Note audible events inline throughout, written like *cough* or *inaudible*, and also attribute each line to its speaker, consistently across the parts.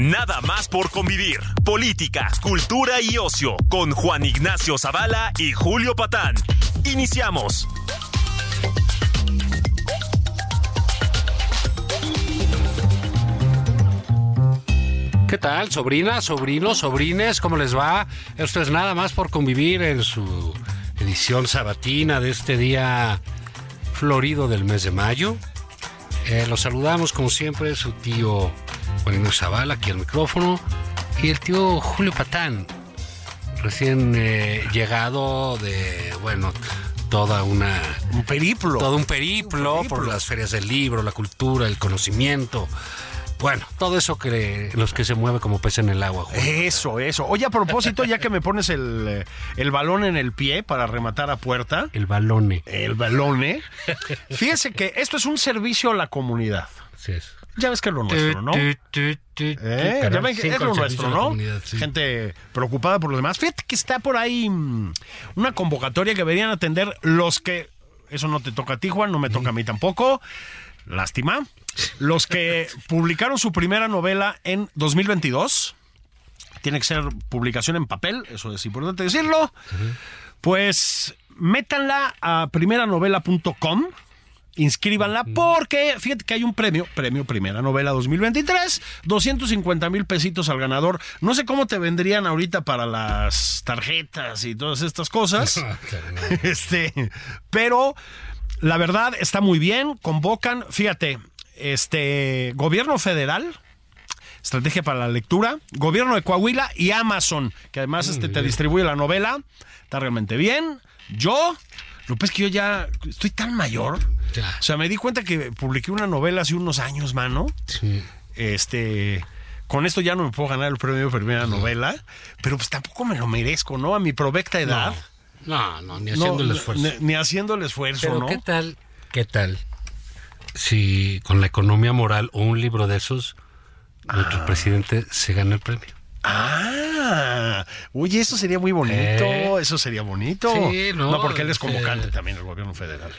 Speaker 1: Nada más por convivir. Política, cultura y ocio con Juan Ignacio Zavala y Julio Patán. Iniciamos.
Speaker 2: ¿Qué tal, sobrinas, sobrinos, sobrines? ¿Cómo les va? Esto es nada más por convivir en su edición sabatina de este día florido del mes de mayo. Eh, los saludamos como siempre, su tío Juan Ignacio Zavala, aquí al micrófono, y el tío Julio Patán, recién eh, llegado de, bueno, toda una...
Speaker 3: Un periplo.
Speaker 2: Todo un periplo,
Speaker 3: Un periplo.
Speaker 2: por las ferias del libro, la cultura, el conocimiento. Bueno, todo eso que los que se mueve como pez en el agua. Julio.
Speaker 3: Eso, eso. Oye, a propósito, ya que me pones el, eh, el balón en el pie para rematar a puerta,
Speaker 2: El balone.
Speaker 3: el balón, ¿eh? Fíjese que esto es un servicio a la comunidad.
Speaker 2: Así es.
Speaker 3: Ya ves que es lo nuestro, ¿no? ¿Eh? Ya ven es lo nuestro, ¿no?
Speaker 2: sí.
Speaker 3: Gente preocupada por los demás. Fíjate que está por ahí mm, una convocatoria que deberían atender los que. Eso no te toca a ti, Juan, no me toca a mí tampoco. Lástima. Los que *laughs* publicaron su primera novela en 2022. Tiene que ser publicación en papel, eso es importante decirlo. Pues métanla a primeranovela.com. Inscríbanla porque fíjate que hay un premio, premio Primera Novela 2023, 250 mil pesitos al ganador. No sé cómo te vendrían ahorita para las tarjetas y todas estas cosas. *laughs* *laughs* este, pero la verdad está muy bien. Convocan, fíjate, este gobierno federal, estrategia para la lectura, gobierno de Coahuila y Amazon, que además este te distribuye la novela. Está realmente bien. Yo, lo que es que yo ya estoy tan mayor.
Speaker 2: Ya.
Speaker 3: O sea, me di cuenta que publiqué una novela hace unos años, mano.
Speaker 2: Sí.
Speaker 3: Este. Con esto ya no me puedo ganar el premio de primera novela, pero pues tampoco me lo merezco, ¿no? A mi provecta edad.
Speaker 2: No, no, ni
Speaker 3: No,
Speaker 2: haciendo el esfuerzo.
Speaker 3: Ni, ni haciendo el esfuerzo,
Speaker 2: Pero
Speaker 3: ¿no?
Speaker 2: ¿qué tal? ¿Qué tal? Si con la economía moral o un libro de esos, nuestro presidente se gana el premio.
Speaker 3: Ah, oye, eso sería muy bonito,
Speaker 2: ¿Eh?
Speaker 3: eso sería bonito.
Speaker 2: Sí, no,
Speaker 3: porque él es
Speaker 2: este-
Speaker 3: convocante también del gobierno federal.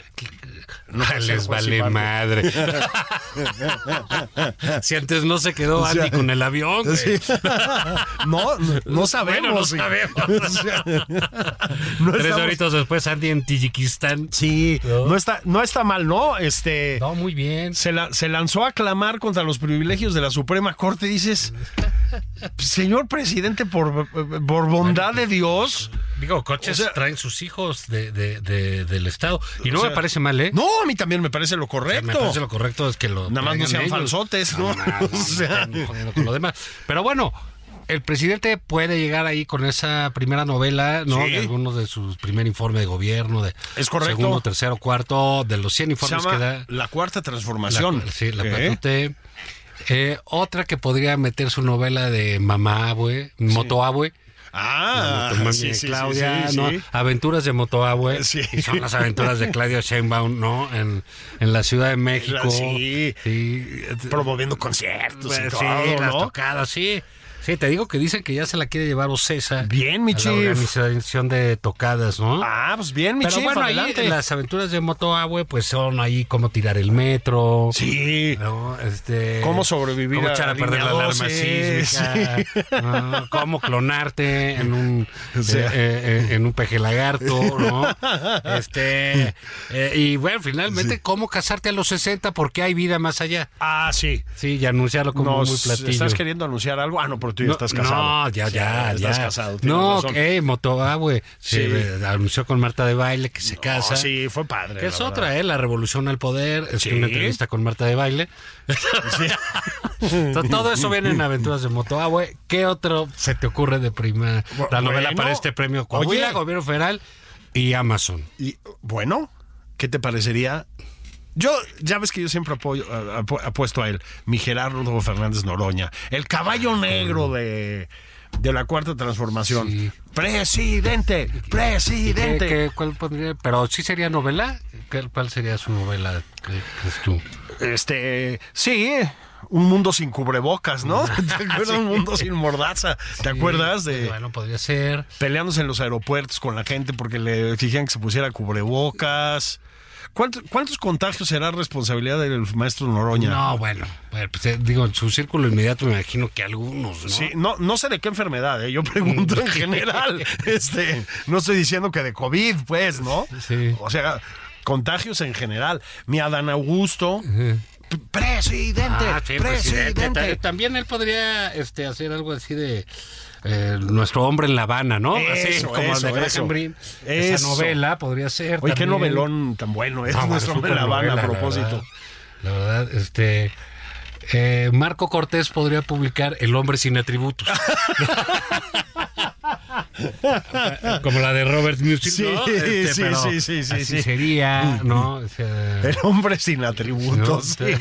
Speaker 3: No
Speaker 2: Ah, les vale madre. *laughs* si antes no se quedó Andy con el avión.
Speaker 3: Sí. no, no, no sabemos.
Speaker 2: Bueno, no sabemos.
Speaker 3: No *laughs*
Speaker 2: Tres horitos después Andy en Tayikistán.
Speaker 3: Sí,
Speaker 2: ¿No?
Speaker 3: ¿No? está, no está mal, ¿no? Este.
Speaker 2: No, muy bien.
Speaker 3: Se, la- se lanzó a clamar contra los privilegios de la Suprema Corte. Dices, señor presidente, por, por bondad de Dios.
Speaker 2: Digo, coches
Speaker 3: O sea-
Speaker 2: traen sus hijos de, de- de- del Estado. Y no
Speaker 3: sea,
Speaker 2: me parece mal, ¿eh?
Speaker 3: No, a mí también me parece lo
Speaker 2: O sea,
Speaker 3: correcto.
Speaker 2: Me parece lo correcto es que lo.
Speaker 3: Nada más no sean
Speaker 2: ellos.
Speaker 3: falsotes, *laughs* ¿no?
Speaker 2: No, no, no,
Speaker 3: O sea.
Speaker 2: con lo demás. Pero bueno, el presidente puede llegar ahí con esa primera novela, ¿no?
Speaker 3: Sí.
Speaker 2: De algunos de sus primer informe de gobierno, de
Speaker 3: Es correcto.
Speaker 2: segundo, tercero, cuarto, de los 100
Speaker 3: Se
Speaker 2: informes
Speaker 3: llama
Speaker 2: que da.
Speaker 3: La Cuarta Transformación.
Speaker 2: La, sí, la
Speaker 3: ¿Eh?
Speaker 2: 4T. Eh, otra que podría meter su novela de Mamá Abue, Moto Abue.
Speaker 3: Ah, sí, sí,
Speaker 2: Claudia,
Speaker 3: sí,
Speaker 2: ¿no? Aventuras de Motoabue.
Speaker 3: Sí.
Speaker 2: Y son las aventuras de Claudia Sheinbaum, ¿no? En, en la Ciudad de México.
Speaker 3: Sí. Promoviendo conciertos y
Speaker 2: Pues,
Speaker 3: todo,
Speaker 2: sí, las
Speaker 3: ¿no?
Speaker 2: tocadas, sí. Sí, te digo que dicen que ya se la quiere llevar Ocesa.
Speaker 3: Bien, mi
Speaker 2: a la organización de tocadas, ¿no?
Speaker 3: Ah, pues bien, mi
Speaker 2: Pero
Speaker 3: chief,
Speaker 2: bueno, ahí
Speaker 3: adelante.
Speaker 2: las aventuras de Motoabue, pues son ahí como tirar el metro.
Speaker 3: Sí.
Speaker 2: ¿no? Este,
Speaker 3: Cómo sobrevivir
Speaker 2: cómo
Speaker 3: a
Speaker 2: echar a perder la alarma
Speaker 3: 12,
Speaker 2: sísmica, ¿no? cómo clonarte en un *laughs*
Speaker 3: Sí.
Speaker 2: eh, eh, en un peje lagarto, ¿no? *laughs* Este eh, y bueno, finalmente cómo casarte a los 60 porque hay vida más allá.
Speaker 3: Ah, sí.
Speaker 2: Sí, y anunciarlo como
Speaker 3: Nos-
Speaker 2: muy platillo.
Speaker 3: ¿Estás queriendo anunciar algo? Ah, no, pero tú ya
Speaker 2: No,
Speaker 3: estás casado.
Speaker 2: No, ya, ya, ya.
Speaker 3: Estás casado.
Speaker 2: No, eh, Motoa, güey.
Speaker 3: Sí.
Speaker 2: Se anunció con Marta de Baile que se
Speaker 3: No,
Speaker 2: casa.
Speaker 3: sí, fue padre.
Speaker 2: Que es otra. ¿eh? La revolución al poder. Es
Speaker 3: Sí.
Speaker 2: una entrevista con Marta de Baile. *laughs* Entonces, todo eso viene en Aventuras de Motoa, güey. ¿Qué otro se te ocurre de prima? La novela
Speaker 3: bueno.
Speaker 2: para este premio Coahuila. Gobierno Federal y Amazon.
Speaker 3: Y, bueno, ¿qué te parecería Yo, ya ves que yo siempre apoyo, apuesto a él, mi Gerardo Fernández Noroña, el caballo negro de, de la cuarta transformación.
Speaker 2: Sí.
Speaker 3: Presidente,
Speaker 2: ¿Qué-
Speaker 3: presidente.
Speaker 2: qué- cuál pondría? Pero sí sería novela. ¿Qué- ¿Cuál sería su novela, cre- crees tú?
Speaker 3: Este, sí, un mundo sin cubrebocas, ¿no? *laughs* ¿Te acuerdas?
Speaker 2: Sí.
Speaker 3: Un mundo sin mordaza. ¿Te acuerdas de
Speaker 2: Bueno, podría ser.
Speaker 3: peleándose en los aeropuertos con la gente porque le exigían que se pusiera cubrebocas? ¿Cuántos, cuántos contagios será responsabilidad del maestro Noroña?
Speaker 2: No, bueno, pues, eh, digo, en su círculo inmediato me imagino que algunos, ¿no?
Speaker 3: Sí, no, no sé de qué enfermedad, ¿eh? yo pregunto en *laughs* general. Este, no estoy diciendo que de COVID, pues, ¿no?
Speaker 2: Sí.
Speaker 3: O sea, contagios en general. Mi Adán Augusto, p- presidente,
Speaker 2: Ah, sí,
Speaker 3: presidente.
Speaker 2: presidente. Ta- También él podría este, hacer algo así de eh, nuestro hombre en La Habana, ¿no? así
Speaker 3: Eso,
Speaker 2: como
Speaker 3: eso,
Speaker 2: el de. Graham Greene. Esa novela podría ser.
Speaker 3: Oye, qué novelón tan bueno es
Speaker 2: No,
Speaker 3: nuestro hombre en La Habana a
Speaker 2: la
Speaker 3: propósito.
Speaker 2: verdad. La verdad, este. eh, Marco Cortés podría publicar El hombre sin atributos. *laughs* Como la de Robert Music,
Speaker 3: Sí,
Speaker 2: ¿no? Este,
Speaker 3: sí, sí, sí, sí,
Speaker 2: así
Speaker 3: sí.
Speaker 2: sería, ¿no? O sea,
Speaker 3: El hombre sin
Speaker 2: ¿no?
Speaker 3: atributos. sí.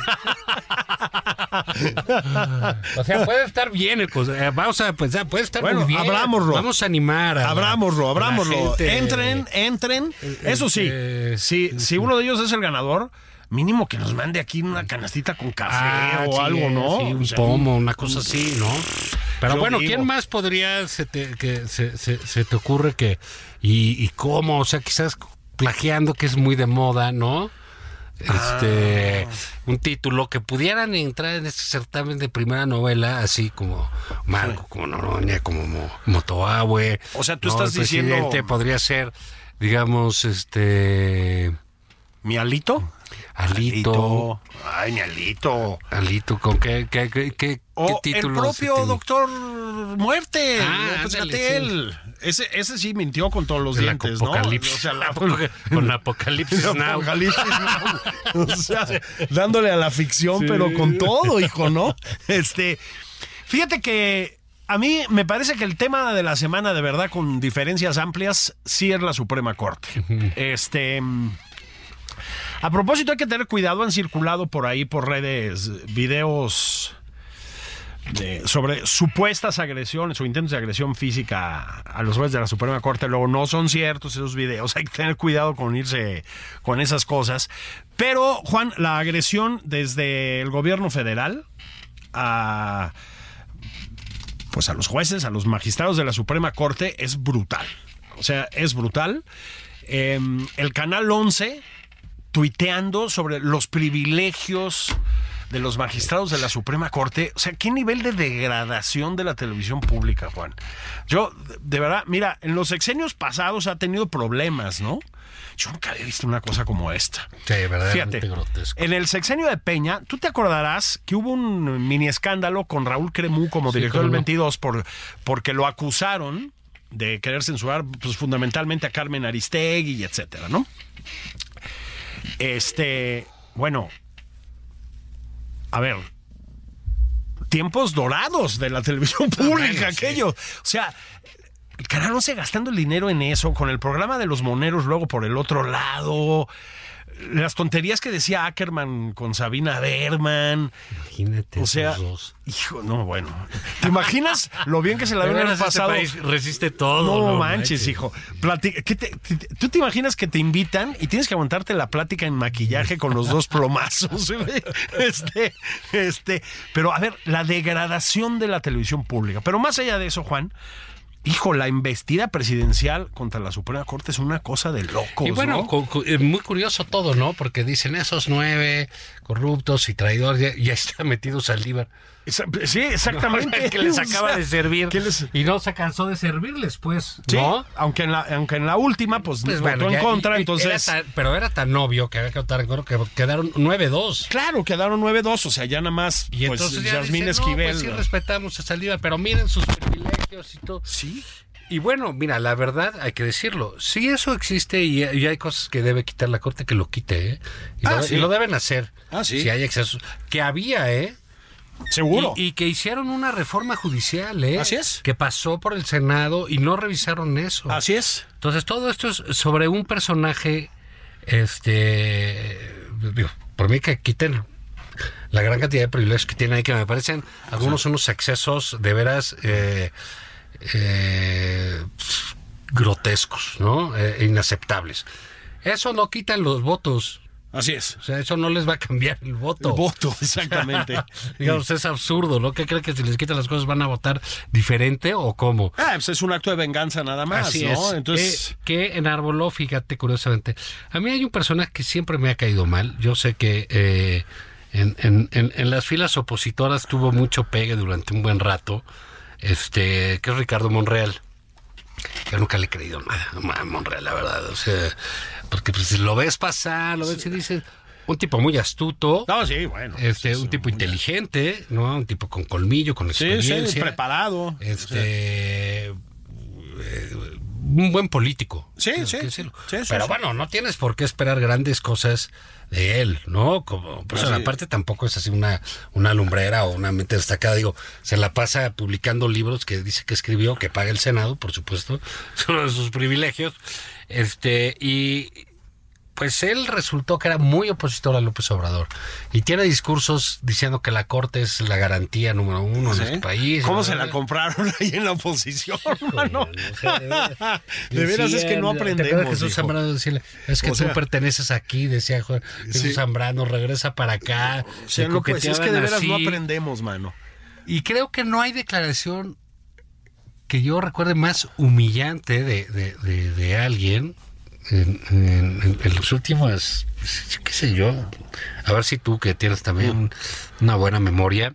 Speaker 3: *laughs*
Speaker 2: O sea, puede estar bien el eh, Vamos a pensar, puede estar
Speaker 3: Bueno,
Speaker 2: muy bien.
Speaker 3: abrámoslo.
Speaker 2: Vamos a animar a
Speaker 3: Abrámoslo, abrámoslo. Entren, entren. Eso sí,
Speaker 2: eh,
Speaker 3: si, si uno de ellos es el ganador, mínimo que nos mande aquí una canastita con café
Speaker 2: Ah,
Speaker 3: o
Speaker 2: sí,
Speaker 3: algo, ¿no?
Speaker 2: sí, un
Speaker 3: O sea,
Speaker 2: pomo, una cosa así, ¿no? Pero
Speaker 3: Yo
Speaker 2: bueno,
Speaker 3: digo.
Speaker 2: ¿quién más podría se te, que se, se- se te ocurre que y, y cómo? O sea, quizás plagiando que es muy de moda, ¿no? Este,
Speaker 3: Ah.
Speaker 2: un título que pudieran entrar en este certamen de primera novela, así como Marco, como Noroña, como Mo- Motoahue.
Speaker 3: O sea, tú
Speaker 2: ¿no?
Speaker 3: estás
Speaker 2: El
Speaker 3: diciendo-
Speaker 2: podría ser, digamos, este,
Speaker 3: ¿Mi alito?
Speaker 2: Alito.
Speaker 3: Ay, mi alito.
Speaker 2: Alito, ¿con qué, qué, qué, qué-
Speaker 3: el
Speaker 2: título? se
Speaker 3: propio
Speaker 2: tiene?
Speaker 3: doctor Muerte,
Speaker 2: Ah,
Speaker 3: López. Ese, ese sí mintió con todos los
Speaker 2: El
Speaker 3: dientes, ¿no? O sea, la- *laughs*
Speaker 2: con
Speaker 3: el *laughs* apocalipsis now. O sea, dándole a la ficción, pero con todo, hijo, ¿no? Este, fíjate que a mí me parece que el tema de la semana, de verdad, con diferencias amplias, sí es la Suprema Corte. Este. A propósito, hay que tener cuidado. Han circulado por ahí, por redes, videos de- sobre supuestas agresiones o intentos de agresión física a los jueces de la Suprema Corte. Luego no son ciertos esos videos. *laughs* Hay que tener cuidado con irse con esas cosas. Pero, Juan, la agresión desde el gobierno federal a pues a los jueces, a los magistrados de la Suprema Corte es brutal. O sea, es brutal. Eh, el canal 11 tuiteando sobre los privilegios de los magistrados de la Suprema Corte. O sea, qué nivel de degradación de la televisión pública, Juan. Yo, de- verdad, mira, en los sexenios pasados ha tenido problemas, ¿no? Yo nunca había visto una cosa como esta.
Speaker 2: Sí, verdaderamente
Speaker 3: Fíjate,
Speaker 2: grotesco.
Speaker 3: en el sexenio de Peña, tú te acordarás que hubo un mini escándalo con Raúl Cremú como director del
Speaker 2: no.
Speaker 3: 22 por, porque lo acusaron de querer censurar pues, fundamentalmente a Carmen Aristegui etcétera, ¿no? Este, bueno, a ver, tiempos dorados de la televisión pública,
Speaker 2: bueno, sí.
Speaker 3: aquello. O sea, el canal 11 gastando el dinero en eso, con el programa de los moneros luego por el otro lado. Las tonterías que decía Ackerman con Sabina Berman.
Speaker 2: Imagínate.
Speaker 3: O sea,
Speaker 2: esos dos.
Speaker 3: hijo, no, bueno. ¿Te imaginas lo bien que se la
Speaker 2: veras, este
Speaker 3: pasado?
Speaker 2: país resiste todo.
Speaker 3: No, manches, hijo. Plati- ¿qué te- te- ¿Tú te imaginas que te invitan y tienes que aguantarte la plática en maquillaje con los dos plomazos? *laughs* este, este. Pero a ver, la degradación de la televisión pública. Pero más allá de eso, Juan, hijo, la investida presidencial contra la Suprema Corte es una cosa de locos.
Speaker 2: Y bueno,
Speaker 3: ¿no?
Speaker 2: cu- cu- eh, muy curioso todo, ¿no? Porque dicen esos nueve corruptos y traidores, ya, ya está *laughs* metido Saldívar.
Speaker 3: Sí, exactamente. *laughs*
Speaker 2: que les
Speaker 3: O
Speaker 2: acaba
Speaker 3: sea,
Speaker 2: de servir.
Speaker 3: les-
Speaker 2: Y no se cansó de servirles, pues.
Speaker 3: Sí,
Speaker 2: ¿no?
Speaker 3: aunque, en la, aunque en la última, pues,
Speaker 2: Pues
Speaker 3: votó
Speaker 2: bueno,
Speaker 3: en contra,
Speaker 2: y
Speaker 3: entonces...
Speaker 2: era tan- pero era tan obvio que había que votar en contra que quedaron 9-2.
Speaker 3: Claro, quedaron 9-2, o sea, ya nada más,
Speaker 2: Y
Speaker 3: pues,
Speaker 2: entonces ya
Speaker 3: Yasmín
Speaker 2: dicen,
Speaker 3: Esquivel.
Speaker 2: No, pues sí respetamos a Saldívar, pero miren sus privilegios y todo.
Speaker 3: Sí.
Speaker 2: Y bueno, mira, la verdad hay que decirlo. Si eso existe y, y hay cosas que debe quitar la corte, que lo quite, ¿eh? Y,
Speaker 3: Ah,
Speaker 2: lo,
Speaker 3: sí.
Speaker 2: y lo deben hacer.
Speaker 3: Ah, sí.
Speaker 2: Si hay excesos. Que había, ¿eh?
Speaker 3: Seguro.
Speaker 2: Y, y que hicieron una reforma judicial, ¿eh?
Speaker 3: Así es.
Speaker 2: Que pasó por el Senado y no revisaron eso.
Speaker 3: Así es.
Speaker 2: Entonces, todo esto es sobre un personaje, este, digo, por mí que quiten la gran cantidad de privilegios que tienen ahí, que me parecen algunos unos excesos de veras eh, eh, grotescos, ¿no? Eh, inaceptables. Eso no quita los votos.
Speaker 3: Así es.
Speaker 2: O sea, eso no les va a cambiar el voto.
Speaker 3: El voto, exactamente. *laughs*
Speaker 2: Digamos, es absurdo, ¿no? ¿Qué creen que si les quitan las cosas van a votar diferente o cómo?
Speaker 3: Ah, pues es un acto de venganza nada más,
Speaker 2: Así
Speaker 3: ¿no?
Speaker 2: es.
Speaker 3: Entonces,
Speaker 2: Eh, que enarboló, fíjate, curiosamente. A mí hay un personaje que siempre me ha caído mal. Yo sé que eh, en, en- en- en las filas opositoras tuvo mucho pegue durante un buen rato, este, que es Ricardo Monreal. Yo nunca le he creído nada a Monreal, la verdad. O sea, porque pues, lo ves pasar, lo ves y dices, un tipo muy astuto.
Speaker 3: no, sí, bueno.
Speaker 2: Este,
Speaker 3: es
Speaker 2: un tipo inteligente, ¿no? Un tipo con colmillo, con
Speaker 3: Sí,
Speaker 2: experiencia.
Speaker 3: sí, preparado.
Speaker 2: Este. eh, un buen político.
Speaker 3: Sí, sí, sí, sí,
Speaker 2: Pero bueno, no tienes por qué esperar grandes cosas de él, ¿no? Como persona.
Speaker 3: Así-
Speaker 2: Aparte, tampoco es así una, una lumbrera o una mente destacada. Digo, se la pasa publicando libros que dice que escribió, que paga el Senado, por supuesto. *laughs* Es uno de sus privilegios. Este, y pues él resultó que era muy opositor a López Obrador y tiene discursos diciendo que la corte es la garantía número uno
Speaker 3: Sí.
Speaker 2: en este país.
Speaker 3: ¿Cómo
Speaker 2: ¿no?
Speaker 3: se la compraron ahí en la oposición, *laughs* mano?
Speaker 2: O sea, de veras. *laughs*
Speaker 3: De veras es que no
Speaker 2: Decían, ¿te acuerdas
Speaker 3: aprendemos.
Speaker 2: Jesús? Zambrano decirle, es que
Speaker 3: O
Speaker 2: tú perteneces aquí, decía Jesús
Speaker 3: Sí.
Speaker 2: Zambrano, regresa para acá.
Speaker 3: O sea,
Speaker 2: se
Speaker 3: no, pues, es que de veras no aprendemos, mano.
Speaker 2: Y creo que no hay declaración que yo recuerde más humillante de, de, de- de alguien en, en- los últimos, qué sé yo, a ver si tú que tienes también una buena memoria,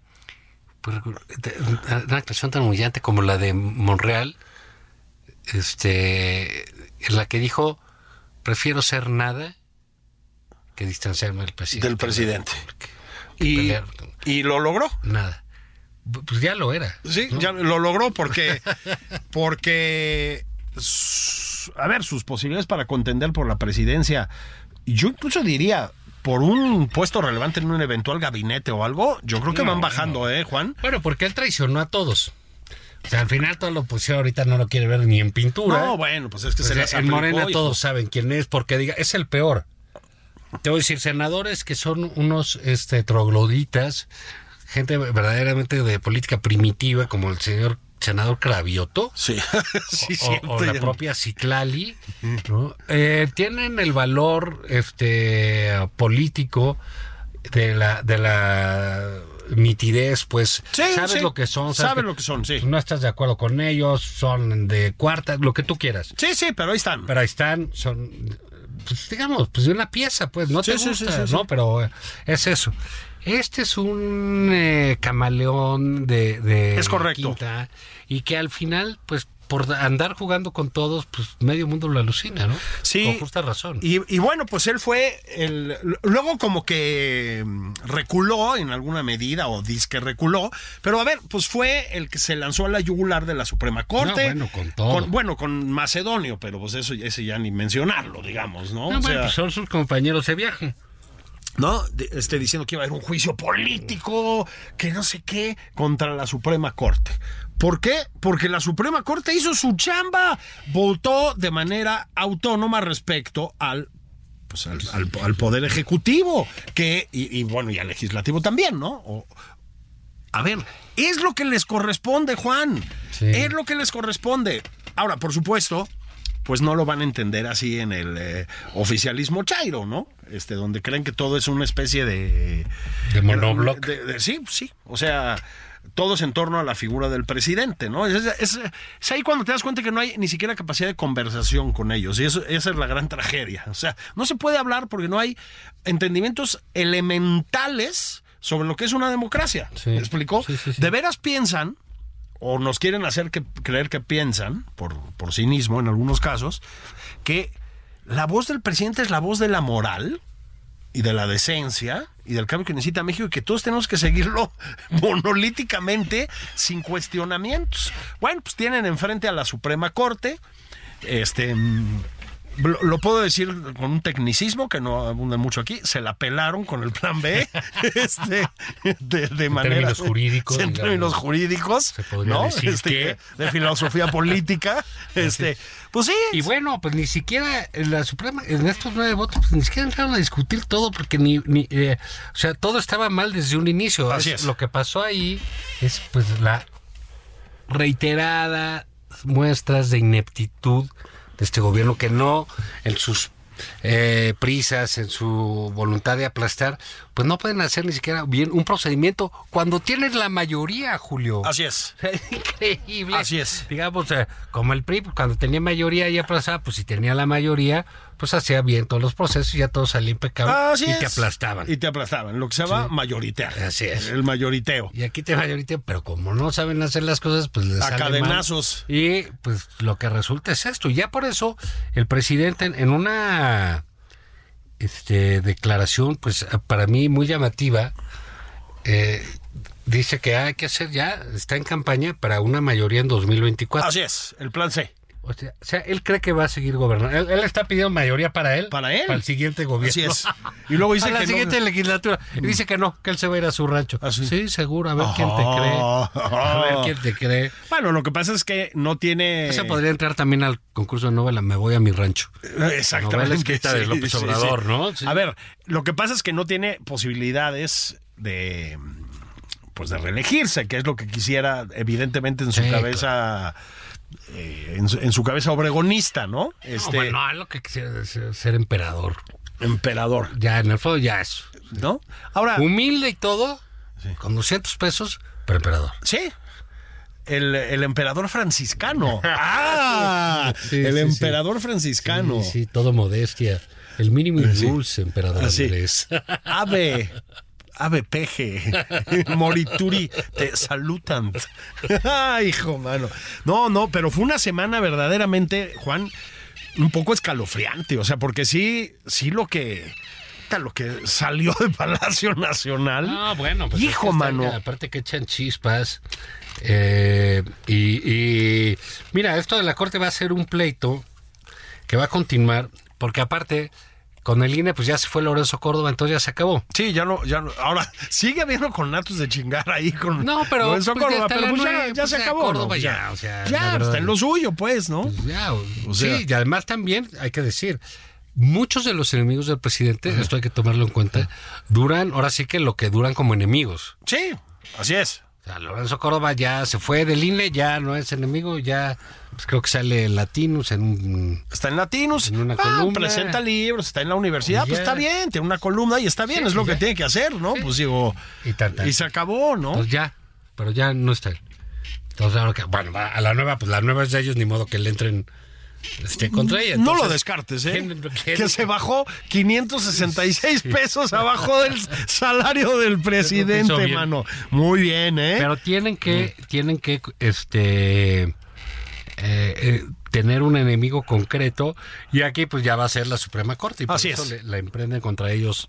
Speaker 2: pues, una declaración tan humillante como la de Monreal, este, en la que dijo, prefiero ser nada que distanciarme del presidente.
Speaker 3: Del presidente.
Speaker 2: Que
Speaker 3: Y, y lo logró.
Speaker 2: nada. Pues ya lo era.
Speaker 3: Sí,
Speaker 2: ¿no?
Speaker 3: ya lo logró porque, *laughs* porque, a ver, sus posibilidades para contender por la presidencia, yo incluso diría, por un puesto relevante en un eventual gabinete o algo, yo creo que
Speaker 2: No,
Speaker 3: van bajando, ¿eh, Juan?
Speaker 2: Bueno, porque él traicionó a todos. O sea, al final toda la oposición ahorita no lo quiere ver ni en pintura.
Speaker 3: No, bueno, pues es que
Speaker 2: O
Speaker 3: se las
Speaker 2: en Morena
Speaker 3: hijo.
Speaker 2: todos saben quién es, porque diga, es el peor. Te voy a decir, senadores que son unos este, trogloditas, gente verdaderamente de política primitiva, como el señor senador Cravioto.
Speaker 3: Sí, *laughs* sí,
Speaker 2: o- o, la propia Citlali, ¿no? Eh, tienen el valor este político de la de la nitidez, pues
Speaker 3: Sí,
Speaker 2: sabes
Speaker 3: sí.
Speaker 2: lo que son, sabes
Speaker 3: Saben lo que son, sí.
Speaker 2: no estás de acuerdo con ellos, son de cuarta, lo que tú quieras.
Speaker 3: Sí, sí, pero ahí están.
Speaker 2: Pero ahí están, son, pues digamos, pues de una pieza, pues no
Speaker 3: Sí,
Speaker 2: te gusta, ¿no? Pero eh, es eso. Este es un eh, camaleón de, de
Speaker 3: Es correcto.
Speaker 2: quinta y que al final, pues por andar jugando con todos, pues medio mundo lo alucina, ¿no?
Speaker 3: Sí.
Speaker 2: Con justa razón.
Speaker 3: Y, y bueno, pues él fue el. Luego, como que mm, reculó en alguna medida, o dice que reculó, pero a ver, pues fue el que se lanzó a la yugular de la Suprema Corte.
Speaker 2: No, bueno, con todo.
Speaker 3: bueno, con Macedonio, pero pues eso ese ya ni mencionarlo, digamos, ¿no?
Speaker 2: No,
Speaker 3: O
Speaker 2: bueno,
Speaker 3: sea,
Speaker 2: pues son sus compañeros de viaje.
Speaker 3: ¿No? Este, diciendo que iba a haber un juicio político, que no sé qué, contra la Suprema Corte. ¿Por qué? Porque la Suprema Corte hizo su chamba, votó de manera autónoma respecto al pues al, al- al poder ejecutivo, que, y, y bueno, y al legislativo también, ¿no? O- a ver, es lo que les corresponde, Juan.
Speaker 2: Sí.
Speaker 3: Es lo que les corresponde. Ahora, por supuesto, pues no lo van a entender así en el eh, oficialismo chairo, ¿no? Este, donde creen que todo es una especie de...
Speaker 2: De monobloc.
Speaker 3: de- de- sí, sí. O sea, todos en torno a la figura del presidente, ¿no? Es, es- es ahí cuando te das cuenta que no hay ni siquiera capacidad de conversación con ellos. Y eso, esa es la gran tragedia. O sea, no se puede hablar porque no hay entendimientos elementales sobre lo que es una democracia.
Speaker 2: Sí.
Speaker 3: ¿Me explicó?
Speaker 2: Sí, sí, sí.
Speaker 3: De veras piensan, o nos quieren hacer que, creer que piensan, por, por cinismo en algunos casos, que la voz del presidente es la voz de la moral y de la decencia y del cambio que necesita México y que todos tenemos que seguirlo *laughs* monolíticamente sin cuestionamientos. Bueno, pues tienen enfrente a la Suprema Corte, este mm, lo, puedo decir con un tecnicismo que no abunda mucho aquí, se la pelaron con el plan B, *laughs* este, de, de manera...
Speaker 2: términos jurídicos,
Speaker 3: En
Speaker 2: digamos.
Speaker 3: términos jurídicos,
Speaker 2: Se podría
Speaker 3: ¿no?
Speaker 2: decir
Speaker 3: Este,
Speaker 2: que-
Speaker 3: De filosofía *laughs* política, este, pues sí.
Speaker 2: Y bueno, pues ni siquiera en la Suprema, en estos nueve votos, pues ni siquiera entraron a discutir todo porque ni, ni eh, o sea, todo estaba mal desde un inicio.
Speaker 3: Así
Speaker 2: Es-
Speaker 3: es.
Speaker 2: Lo que pasó ahí es pues la reiterada muestras de ineptitud de este gobierno que no en sus eh, prisas, en su voluntad de aplastar, pues no pueden hacer ni siquiera bien un procedimiento cuando tienen la mayoría, Julio.
Speaker 3: Así es. *laughs*
Speaker 2: Increíble.
Speaker 3: Así es.
Speaker 2: Digamos, eh, como el PRI, cuando tenía mayoría y aplazaba, pues si tenía la mayoría, pues hacía bien todos los procesos y ya todo salía impecable
Speaker 3: Así
Speaker 2: y
Speaker 3: es.
Speaker 2: te aplastaban.
Speaker 3: Y te aplastaban, lo que se llama mayoritear.
Speaker 2: Así es.
Speaker 3: El mayoriteo.
Speaker 2: Y aquí te mayorité, pero como no saben hacer las cosas, pues les
Speaker 3: A
Speaker 2: mal.
Speaker 3: cadenazos.
Speaker 2: Y pues lo que resulta es esto. Y ya por eso el presidente en, en una este, declaración, pues para mí muy llamativa, eh, dice que hay que hacer ya, está en campaña para una mayoría en 2024.
Speaker 3: Así es, el plan C.
Speaker 2: O sea, o sea, él cree que va a seguir gobernando. Él, él está pidiendo mayoría para él.
Speaker 3: Para él.
Speaker 2: Para el siguiente gobierno.
Speaker 3: Así es. *laughs* Y luego dice
Speaker 2: la
Speaker 3: que no-
Speaker 2: siguiente legislatura. Y dice que no, que él se va a ir a su rancho.
Speaker 3: ¿Ah, sí?
Speaker 2: sí? seguro. A ver quién te cree. A ver quién te cree.
Speaker 3: Bueno, lo que pasa es que no tiene.
Speaker 2: Ese podría entrar también al concurso de novela Me voy a mi rancho.
Speaker 3: Exactamente.
Speaker 2: Novela escrita de López Obrador, ¿no? Sí.
Speaker 3: A ver, lo que pasa es que no tiene posibilidades de pues de reelegirse, que es lo que quisiera evidentemente en su cabeza eh, en, su, en su cabeza obregonista, ¿no?
Speaker 2: No,
Speaker 3: Este
Speaker 2: bueno, lo que quisiera ser, emperador.
Speaker 3: emperador,
Speaker 2: Ya, en el fondo ya es.
Speaker 3: ¿no? Ahora,
Speaker 2: Humilde y todo, con 200 pesos, pero emperador.
Speaker 3: sí. El, el emperador franciscano. *laughs* ¡Ah!
Speaker 2: Sí,
Speaker 3: el
Speaker 2: sí,
Speaker 3: emperador franciscano.
Speaker 2: Sí, sí, todo modestia. El mínimo y dulce emperador
Speaker 3: Así.
Speaker 2: Andrés.
Speaker 3: Ave, *laughs* ave peje, *laughs* morituri, te salutan. *laughs* Hijo, mano. No, no, pero fue una semana verdaderamente, Juan, un poco escalofriante. O sea, porque sí, sí lo que. Lo que salió de Palacio Nacional.
Speaker 2: No, bueno, pues
Speaker 3: Hijo,
Speaker 2: es que están-
Speaker 3: mano.
Speaker 2: aparte que echan chispas. eh, y, y mira, esto de la corte va a ser un pleito que va a continuar, porque aparte, con el INE, pues ya se fue Lorenzo Córdoba, entonces ya se acabó.
Speaker 3: Sí, ya no, ya no. Ahora, sigue habiendo con Natos de chingar ahí con.
Speaker 2: No, pero,
Speaker 3: Lorenzo
Speaker 2: pues, ya
Speaker 3: Córdoba,
Speaker 2: está
Speaker 3: pero pues ya, ya
Speaker 2: pues,
Speaker 3: se
Speaker 2: ya
Speaker 3: acabó.
Speaker 2: Córdoba
Speaker 3: ¿no?
Speaker 2: Ya, o sea,
Speaker 3: ya,
Speaker 2: verdad.
Speaker 3: está en lo suyo, pues, ¿no?
Speaker 2: Pues ya, o-
Speaker 3: O sea-
Speaker 2: sí, y además también hay que decir, muchos de los enemigos del presidente, esto hay que tomarlo en cuenta, duran, ahora sí que lo que duran como enemigos.
Speaker 3: Sí, así es.
Speaker 2: O sea, Lorenzo Córdoba ya se fue del INE, ya no es enemigo, ya pues, creo que sale Latinus en un...
Speaker 3: Está en Latinos,
Speaker 2: En una
Speaker 3: ah,
Speaker 2: columna.
Speaker 3: presenta libros, está en la universidad, pues está bien, tiene una columna y está bien,
Speaker 2: Sí,
Speaker 3: es lo
Speaker 2: ya.
Speaker 3: que tiene que hacer, ¿no? Pues digo,
Speaker 2: Y
Speaker 3: se acabó, ¿no?
Speaker 2: Pues ya, pero ya no está él. Entonces ahora que, bueno, a la nueva, pues la nueva es de ellos, ni modo que le entren este, contra ella.
Speaker 3: no lo descartes, ¿eh?
Speaker 2: ¿quién- quién-
Speaker 3: Que se bajó 566 pesos abajo del salario del presidente, mano. Muy bien, ¿eh?
Speaker 2: Pero tienen que, tienen que, este, eh, eh, tener un enemigo concreto y aquí pues ya va a ser la Suprema Corte y por
Speaker 3: Así
Speaker 2: eso
Speaker 3: es.
Speaker 2: le- la emprenden contra ellos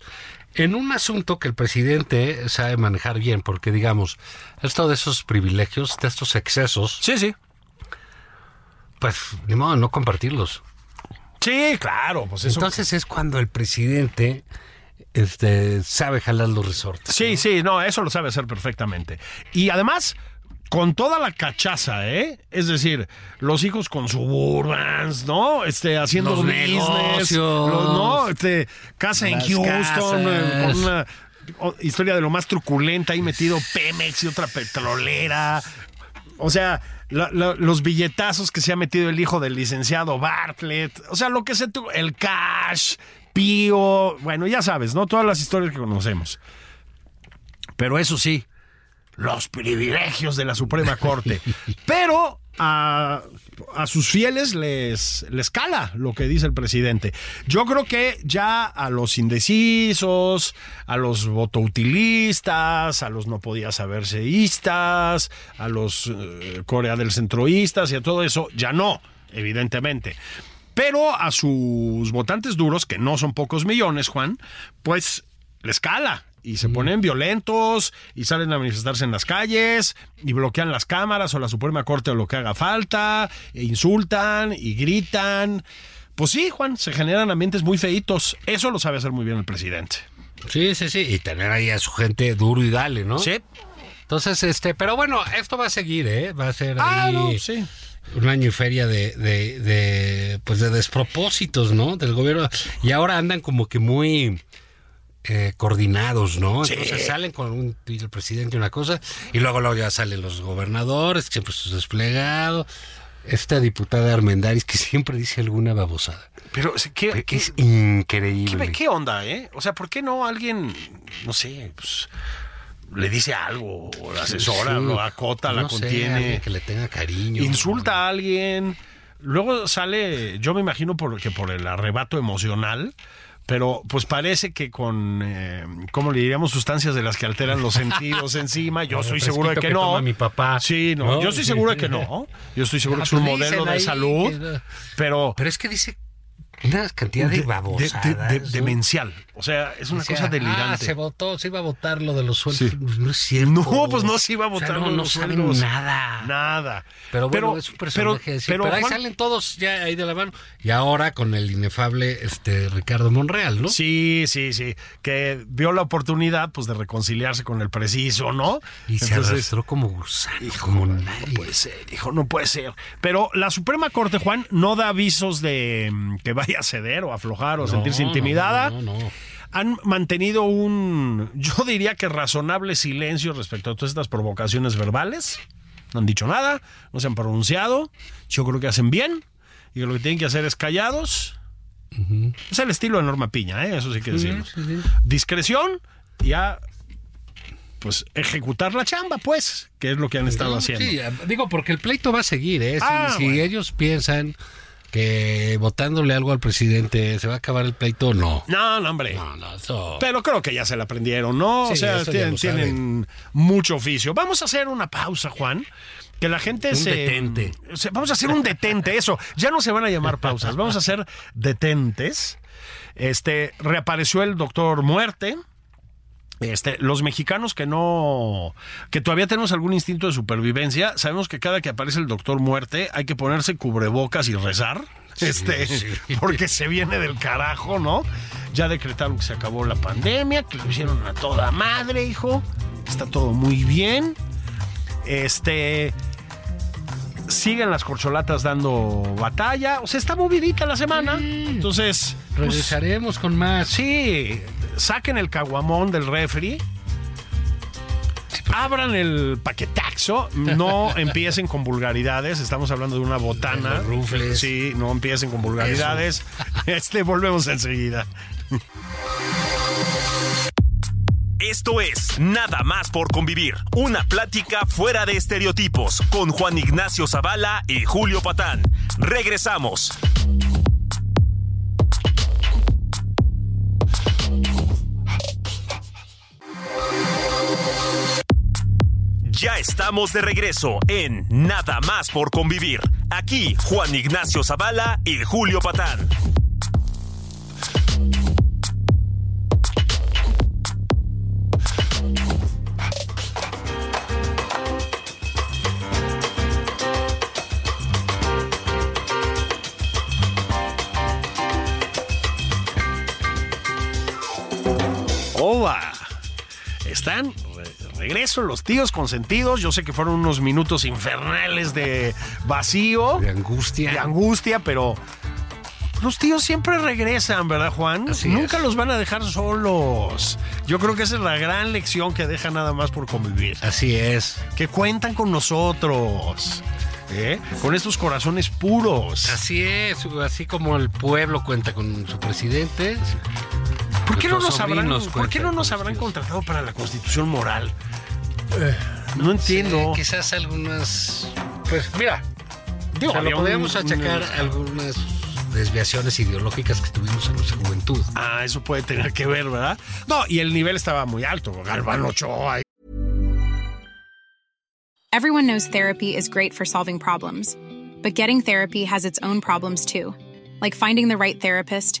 Speaker 2: en un asunto que el presidente sabe manejar bien, porque digamos, esto de esos privilegios, de estos excesos,
Speaker 3: sí, sí.
Speaker 2: Pues ni modo de no compartirlos.
Speaker 3: Sí, claro, pues eso.
Speaker 2: Entonces es cuando el presidente este, sabe jalar los resortes.
Speaker 3: Sí, sí, no, eso lo sabe hacer perfectamente. Y además, con toda la cachaza, ¿eh? Es decir, los hijos con suburbans, ¿no? Este, haciendo
Speaker 2: Los
Speaker 3: business,
Speaker 2: negocios.
Speaker 3: los- ¿no? Este, casa en Houston, eh, con una historia de lo más truculenta, ahí metido Pemex y otra petrolera. O sea, la- la- los billetazos que se ha metido el hijo del licenciado Bartlett. O sea, lo que se tu el cash, Pío. Bueno, ya sabes, ¿no? Todas las historias que conocemos. Pero eso sí, los privilegios de la Suprema Corte. *laughs* Pero a, a sus fieles les, les cala lo que dice el presidente. Yo creo que ya a los indecisos, a los votoutilistas, a los no podía saberseístas, a los eh, Corea del Centroístas y a todo eso, ya no, evidentemente. Pero a sus votantes duros, que no son pocos millones, Juan, pues les cala y se ponen violentos y salen a manifestarse en las calles y bloquean las cámaras o la Suprema Corte o lo que haga falta, e insultan y gritan. pues sí, Juan, se generan ambientes muy feitos. Eso lo sabe hacer muy bien el presidente.
Speaker 2: Sí, sí, sí. Y tener ahí a su gente duro y dale, ¿no?
Speaker 3: Sí.
Speaker 2: Entonces, este, pero bueno, esto va a seguir, ¿eh? Va a ser
Speaker 3: Ah,
Speaker 2: ahí
Speaker 3: no, sí.
Speaker 2: un año y feria de, de, de, pues de despropósitos, ¿no? Del gobierno. Y ahora andan como que muy eh, coordinados, ¿no?
Speaker 3: Sí.
Speaker 2: Entonces salen con un el presidente una cosa y luego, luego ya salen los gobernadores, siempre sus desplegados. Esta diputada Armendáriz que siempre dice alguna babosada.
Speaker 3: Pero, ¿qué,
Speaker 2: Que es
Speaker 3: qué,
Speaker 2: increíble.
Speaker 3: qué- qué onda, eh? O sea, ¿por qué no alguien, no sé, pues, le dice algo, o la asesora,
Speaker 2: Sí.
Speaker 3: lo acota, la
Speaker 2: No
Speaker 3: contiene,
Speaker 2: que le tenga cariño.
Speaker 3: insulta a alguien? Luego sale, yo me imagino por, que por el arrebato emocional, pero pues parece que con, eh, ¿cómo le diríamos? Sustancias de las que alteran los sentidos *laughs* encima. Yo estoy seguro de que,
Speaker 2: que
Speaker 3: no.
Speaker 2: toma mi papá.
Speaker 3: Sí, no,
Speaker 2: ¿No?
Speaker 3: yo estoy seguro de que no. Yo estoy seguro
Speaker 2: Ah,
Speaker 3: que es un
Speaker 2: pues
Speaker 3: modelo
Speaker 2: dicen
Speaker 3: de salud,
Speaker 2: que-
Speaker 3: pero...
Speaker 2: Pero es que dice una cantidad de,
Speaker 3: de-
Speaker 2: babosadas.
Speaker 3: de- de-
Speaker 2: ¿no?
Speaker 3: demencial. O sea, es una cosa
Speaker 2: Ah,
Speaker 3: delirante.
Speaker 2: se votó, se iba a votar lo de los sueldos.
Speaker 3: Sí.
Speaker 2: No es cierto.
Speaker 3: No, pues no se iba a
Speaker 2: O sea,
Speaker 3: votar
Speaker 2: no,
Speaker 3: lo de
Speaker 2: no saben
Speaker 3: sueldos.
Speaker 2: nada.
Speaker 3: Nada.
Speaker 2: Pero bueno, es un personaje. Pero, ahí
Speaker 3: Juan,
Speaker 2: salen todos ya ahí de la mano. Y ahora con el inefable este Ricardo Monreal, ¿no?
Speaker 3: Sí, sí, sí. Que vio la oportunidad pues de reconciliarse con el preciso, ¿no?
Speaker 2: Y se
Speaker 3: Entonces,
Speaker 2: arrastró como gusano, como
Speaker 3: no
Speaker 2: nadie.
Speaker 3: puede ser, hijo, no puede ser. Pero la Suprema Corte, Juan, no da avisos de mm, que vaya a ceder o aflojar o
Speaker 2: No,
Speaker 3: sentirse
Speaker 2: no,
Speaker 3: intimidada.
Speaker 2: no, no, no.
Speaker 3: Han mantenido un, yo diría que razonable silencio respecto a todas estas provocaciones verbales. No han dicho nada, no se han pronunciado. Yo creo que hacen bien y lo que tienen que hacer es callados. Es el estilo de Norma Piña, ¿eh? eso sí que decirlo. Discreción y a pues ejecutar la chamba, pues, que es lo que han estado haciendo.
Speaker 2: Sí, digo, porque el pleito va a seguir, ¿eh? Si,
Speaker 3: Ah,
Speaker 2: si
Speaker 3: bueno.
Speaker 2: ellos piensan que votándole algo al presidente se va a acabar el pleito, no.
Speaker 3: No, no, hombre.
Speaker 2: No, no, eso...
Speaker 3: Pero creo que ya se la aprendieron, ¿no? o
Speaker 2: Sí,
Speaker 3: sea,
Speaker 2: eso ya
Speaker 3: tienen, mucho oficio. Vamos a hacer una pausa, Juan. Que la gente
Speaker 2: Un
Speaker 3: se.
Speaker 2: detente.
Speaker 3: se- Vamos a hacer un detente, eso. Ya no se van a llamar pausas, vamos a hacer detentes. Este, reapareció el doctor Muerte. Este, los mexicanos que no, que todavía tenemos algún instinto de supervivencia, sabemos que cada que aparece el doctor muerte hay que ponerse cubrebocas y rezar, este,
Speaker 2: sí.
Speaker 3: porque se viene del carajo, ¿no? Ya decretaron que se acabó la pandemia, que lo hicieron a toda madre, hijo, está todo muy bien, este, siguen las corcholatas dando batalla, o sea, está movidita la semana, entonces, pues,
Speaker 2: Regresaremos con más.
Speaker 3: Sí, saquen el caguamón del refri. Abran el paquetaxo, no *laughs* empiecen con vulgaridades, estamos hablando de una botana.
Speaker 2: Rufles.
Speaker 3: Sí, no empiecen con vulgaridades. *laughs* Este, volvemos enseguida. *laughs*
Speaker 1: Esto es Nada más por convivir, una plática fuera de estereotipos con Juan Ignacio Zavala y Julio Patán. Regresamos. Ya estamos de regreso en Nada más por convivir. Aquí Juan Ignacio Zavala y Julio Patán.
Speaker 3: Están regreso los tíos consentidos. Yo sé que fueron unos minutos infernales de vacío.
Speaker 2: De angustia.
Speaker 3: de angustia, pero los tíos siempre regresan, ¿verdad, Juan?
Speaker 2: Así
Speaker 3: Nunca
Speaker 2: es.
Speaker 3: los van a dejar solos. Yo creo que esa es la gran lección que deja nada más por convivir.
Speaker 2: Así es.
Speaker 3: Que cuentan con nosotros. ¿eh? Con estos corazones puros.
Speaker 2: Así es. Así como el pueblo cuenta con su presidente.
Speaker 3: ¿Por qué no nos habrán, ¿por qué no nos habrán contratado para la constitución moral? no entiendo.
Speaker 2: Sí, quizás algunas. Pues mira,
Speaker 3: Digo,
Speaker 2: se
Speaker 3: había
Speaker 2: lo
Speaker 3: un-
Speaker 2: podemos achacar
Speaker 3: un-
Speaker 2: a algunas desviaciones ideológicas que tuvimos en nuestra juventud.
Speaker 3: Ah, eso puede tener que ver, ¿verdad? No, y el nivel estaba muy alto. Galván Ochoa.
Speaker 4: Everyone knows therapy is great for solving problems, but getting therapy has its own problems too, like finding the right therapist,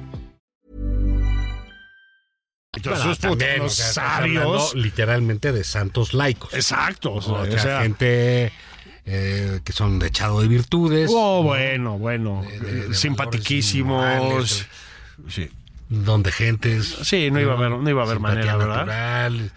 Speaker 3: Entonces,
Speaker 2: Bueno, también,
Speaker 3: los
Speaker 2: o sea, estás
Speaker 3: sabios.
Speaker 2: hablando literalmente de santos laicos.
Speaker 3: Exacto. o sea,
Speaker 2: O gente eh, que son de echado de virtudes.
Speaker 3: oh, bueno, bueno.
Speaker 2: de- de- de
Speaker 3: Simpatiquísimos. Sí.
Speaker 2: Donde gentes.
Speaker 3: Sí, no iba a haber- no iba a haber manera, ¿verdad?
Speaker 2: natural.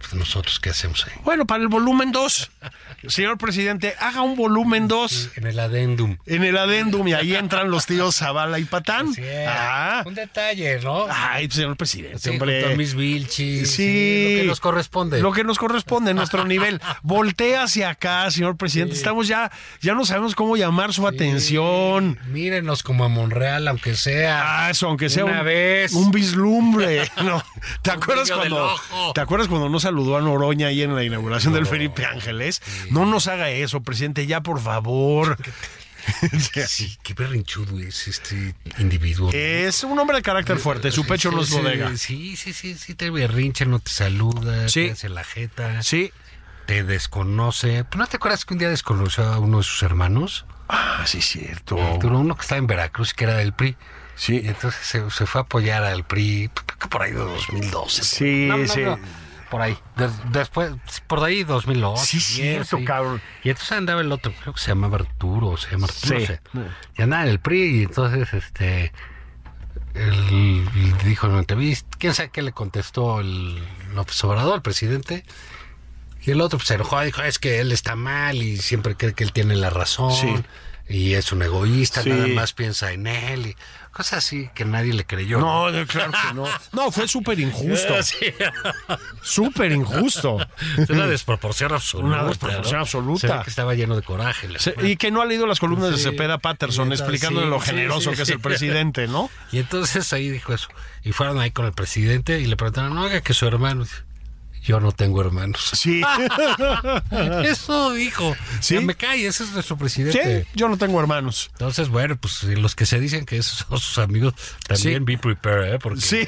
Speaker 2: Pues nosotros, ¿qué hacemos ahí?
Speaker 3: Bueno, para el volumen 2, *laughs* señor presidente, haga un volumen 2
Speaker 2: En el adendum.
Speaker 3: en el adendum y ahí entran los tíos *laughs* Zavala y Patán.
Speaker 2: Es.
Speaker 3: Ah,
Speaker 2: Un detalle, ¿no?
Speaker 3: ay, señor presidente,
Speaker 2: Sí,
Speaker 3: hombre.
Speaker 2: mis Vilchis.
Speaker 3: Sí.
Speaker 2: Lo que nos corresponde.
Speaker 3: Lo que nos corresponde, nuestro nivel. *laughs* Voltea hacia acá, señor presidente. Estamos ya, ya no sabemos cómo llamar su atención.
Speaker 2: Mírenos como a Monreal, aunque sea.
Speaker 3: Ah, eso, aunque sea
Speaker 2: Una
Speaker 3: un,
Speaker 2: vez.
Speaker 3: un vislumbre. *laughs* No. ¿Te acuerdas cuando te acuerdas cuando no saludó a Noroña ahí en la inauguración del Felipe Ángeles? No nos haga eso, presidente, ya por favor. *laughs* *laughs*
Speaker 2: Sí, qué berrinchudo es este individuo.
Speaker 3: Es un hombre de carácter fuerte, su pecho no es
Speaker 2: Sí,
Speaker 3: bodega.
Speaker 2: Sí, sí, sí, sí, te berrincha, no te saluda,
Speaker 3: Sí.
Speaker 2: te hace la jeta,
Speaker 3: Sí.
Speaker 2: te desconoce. ¿Pero ¿No te acuerdas que un día desconoció a uno de sus hermanos?
Speaker 3: Ah, sí, cierto.
Speaker 2: Uno que estaba en Veracruz, que era del PRI.
Speaker 3: Sí.
Speaker 2: Y entonces se, se fue a apoyar al PRI, creo que por ahí de 2012.
Speaker 3: Sí,
Speaker 2: No, no,
Speaker 3: sí.
Speaker 2: no, por ahí. De- después, por ahí 2008.
Speaker 3: Sí,
Speaker 2: 10,
Speaker 3: cierto,
Speaker 2: sí.
Speaker 3: cabrón.
Speaker 2: Y entonces andaba el otro, creo que se llamaba Arturo, se llama Arturo.
Speaker 3: Sí.
Speaker 2: no sé. Y andaba en el PRI y entonces, este, él dijo en una entrevista, quién sabe qué le contestó el López Obrador, el presidente. Y el otro pues, se enojó, dijo, es que él está mal y siempre cree que él tiene la razón.
Speaker 3: Sí.
Speaker 2: Y es un egoísta,
Speaker 3: Sí.
Speaker 2: nada más piensa en él. Y cosas así que nadie le creyó.
Speaker 3: No, no, claro que no. No, fue súper injusto. *laughs* Súper injusto.
Speaker 2: Una desproporción absoluta.
Speaker 3: Una desproporción
Speaker 2: ¿no?
Speaker 3: absoluta.
Speaker 2: Se ve que estaba lleno de coraje.
Speaker 3: Se- y que no ha leído las columnas de. Cepeda Patterson
Speaker 2: entonces, sí,
Speaker 3: lo generoso
Speaker 2: sí,
Speaker 3: que es el presidente, ¿no?
Speaker 2: Y entonces ahí dijo eso. Y fueron ahí con el presidente y le preguntaron, no, oiga, que su hermano. Dice, Yo no tengo hermanos.
Speaker 3: Sí. *laughs*
Speaker 2: Eso dijo.
Speaker 3: Sí.
Speaker 2: Ya me cae, ese es nuestro
Speaker 3: Sí,
Speaker 2: presidente.
Speaker 3: yo no tengo hermanos.
Speaker 2: Entonces, bueno, pues los que se dicen que esos son sus amigos, también
Speaker 3: Sí.
Speaker 2: be prepared, ¿eh? Porque
Speaker 3: Sí,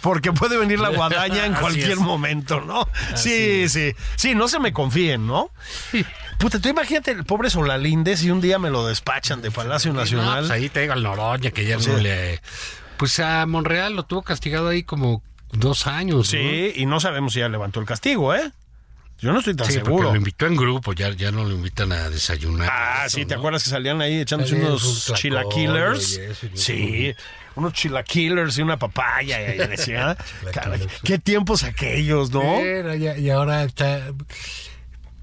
Speaker 3: porque puede venir la guadaña en *laughs* cualquier
Speaker 2: es.
Speaker 3: momento, ¿no? Sí, sí. Sí, no se me confíen, ¿no? Puta, tú imagínate el pobre Solalínez y un día me lo despachan de Palacio
Speaker 2: No,
Speaker 3: Nacional.
Speaker 2: pues ahí te digo al Noroña que ya
Speaker 3: Sí.
Speaker 2: no le. Pues a Monreal lo tuvo castigado ahí como dos años. ¿no?
Speaker 3: Sí, y no sabemos si ya levantó el castigo, ¿eh? Yo no estoy tan
Speaker 2: Sí, porque
Speaker 3: seguro.
Speaker 2: lo invitó en grupo, ya, ya no lo invitan a desayunar.
Speaker 3: Ah,
Speaker 2: Eso,
Speaker 3: sí, ¿te
Speaker 2: ¿no?
Speaker 3: acuerdas que salían ahí echándose
Speaker 2: Salían
Speaker 3: unos
Speaker 2: un
Speaker 3: chilaquilers? Sí, unos chilaquilers y una papaya. Y, *laughs* decía, caray, qué tiempos aquellos, ¿no?
Speaker 2: Ya- y ahora está.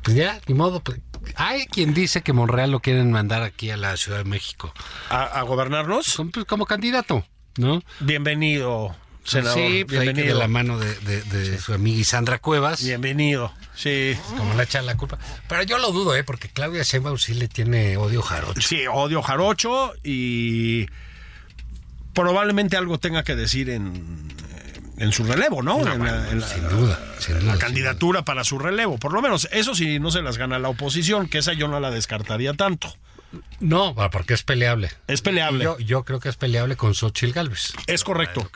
Speaker 2: Pues ya, ni modo. pues, hay quien dice que Monreal lo quieren mandar aquí a la Ciudad de México.
Speaker 3: ¿A, a gobernarnos?
Speaker 2: Como, pues, como candidato, ¿no?
Speaker 3: Bienvenido, senador.
Speaker 2: sí, pues ahí que de
Speaker 3: bienvenido.
Speaker 2: la mano de, de- de su amiga Isandra Cuevas.
Speaker 3: Bienvenido. Sí.
Speaker 2: Como le echan la culpa. Pero yo lo dudo, ¿eh? Porque Claudia Sheinbaum sí le tiene odio jarocho.
Speaker 3: Sí, odio jarocho y probablemente algo tenga que decir en, en su relevo, ¿no?
Speaker 2: No,
Speaker 3: en
Speaker 2: bueno,
Speaker 3: la, en la-
Speaker 2: sin duda, sin duda,
Speaker 3: la
Speaker 2: sin
Speaker 3: candidatura para su relevo. Por lo menos, eso sí, no se las gana la oposición, que esa yo no la descartaría tanto.
Speaker 2: No, bueno, porque es peleable.
Speaker 3: Es peleable.
Speaker 2: Yo, yo creo que es peleable con Xochitl Galvez.
Speaker 3: Es correcto.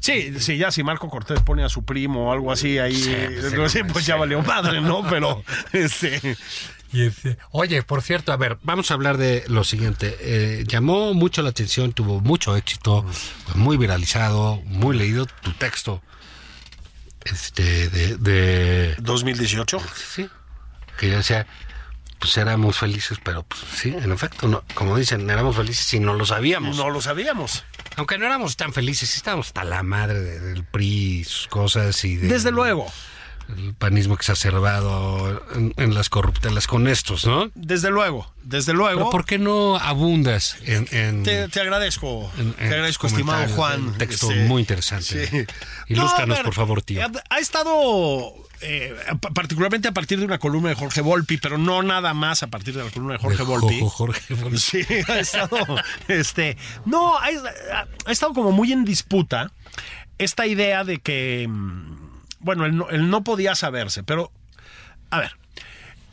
Speaker 3: Sí, sí, ya si Marco Cortés pone a su primo o algo así ahí,
Speaker 2: Sí, pues, sí,
Speaker 3: pues ya
Speaker 2: sí.
Speaker 3: valió madre, ¿no? Pero, *laughs* este,
Speaker 2: este- Oye, por cierto, a ver, vamos a hablar de lo siguiente. Eh, llamó mucho la atención, tuvo mucho éxito, muy viralizado, muy leído tu texto. Este, de, de
Speaker 3: 2018.
Speaker 2: sí, que yo decía, pues éramos felices, pero pues sí, en efecto, no, como dicen, éramos felices y no lo sabíamos.
Speaker 3: No lo sabíamos.
Speaker 2: Aunque no éramos tan felices, estábamos hasta la madre de- del PRI y sus cosas y de,
Speaker 3: Desde luego,
Speaker 2: el panismo exacerbado en, en las corruptas, en las con estos, ¿no?
Speaker 3: desde luego, desde
Speaker 2: Pero
Speaker 3: luego.
Speaker 2: ¿por qué no abundas en, en-
Speaker 3: Te, te agradezco,
Speaker 2: en-
Speaker 3: te agradezco, estimado? Juan.
Speaker 2: Un texto
Speaker 3: Este,
Speaker 2: muy interesante.
Speaker 3: sí. *laughs*
Speaker 2: Ilústranos,
Speaker 3: No,
Speaker 2: por favor, tío.
Speaker 3: Ha, ha estado eh, pa- particularmente a partir de una columna de Jorge Volpi, pero no nada más a partir de la columna de Jorge
Speaker 2: De
Speaker 3: Volpi.
Speaker 2: Jo- Jorge Volpi.
Speaker 3: Sí, ha estado, este, no, ha, ha estado como muy en disputa esta idea de que, mm, bueno, él no, no podía saberse, pero, a ver,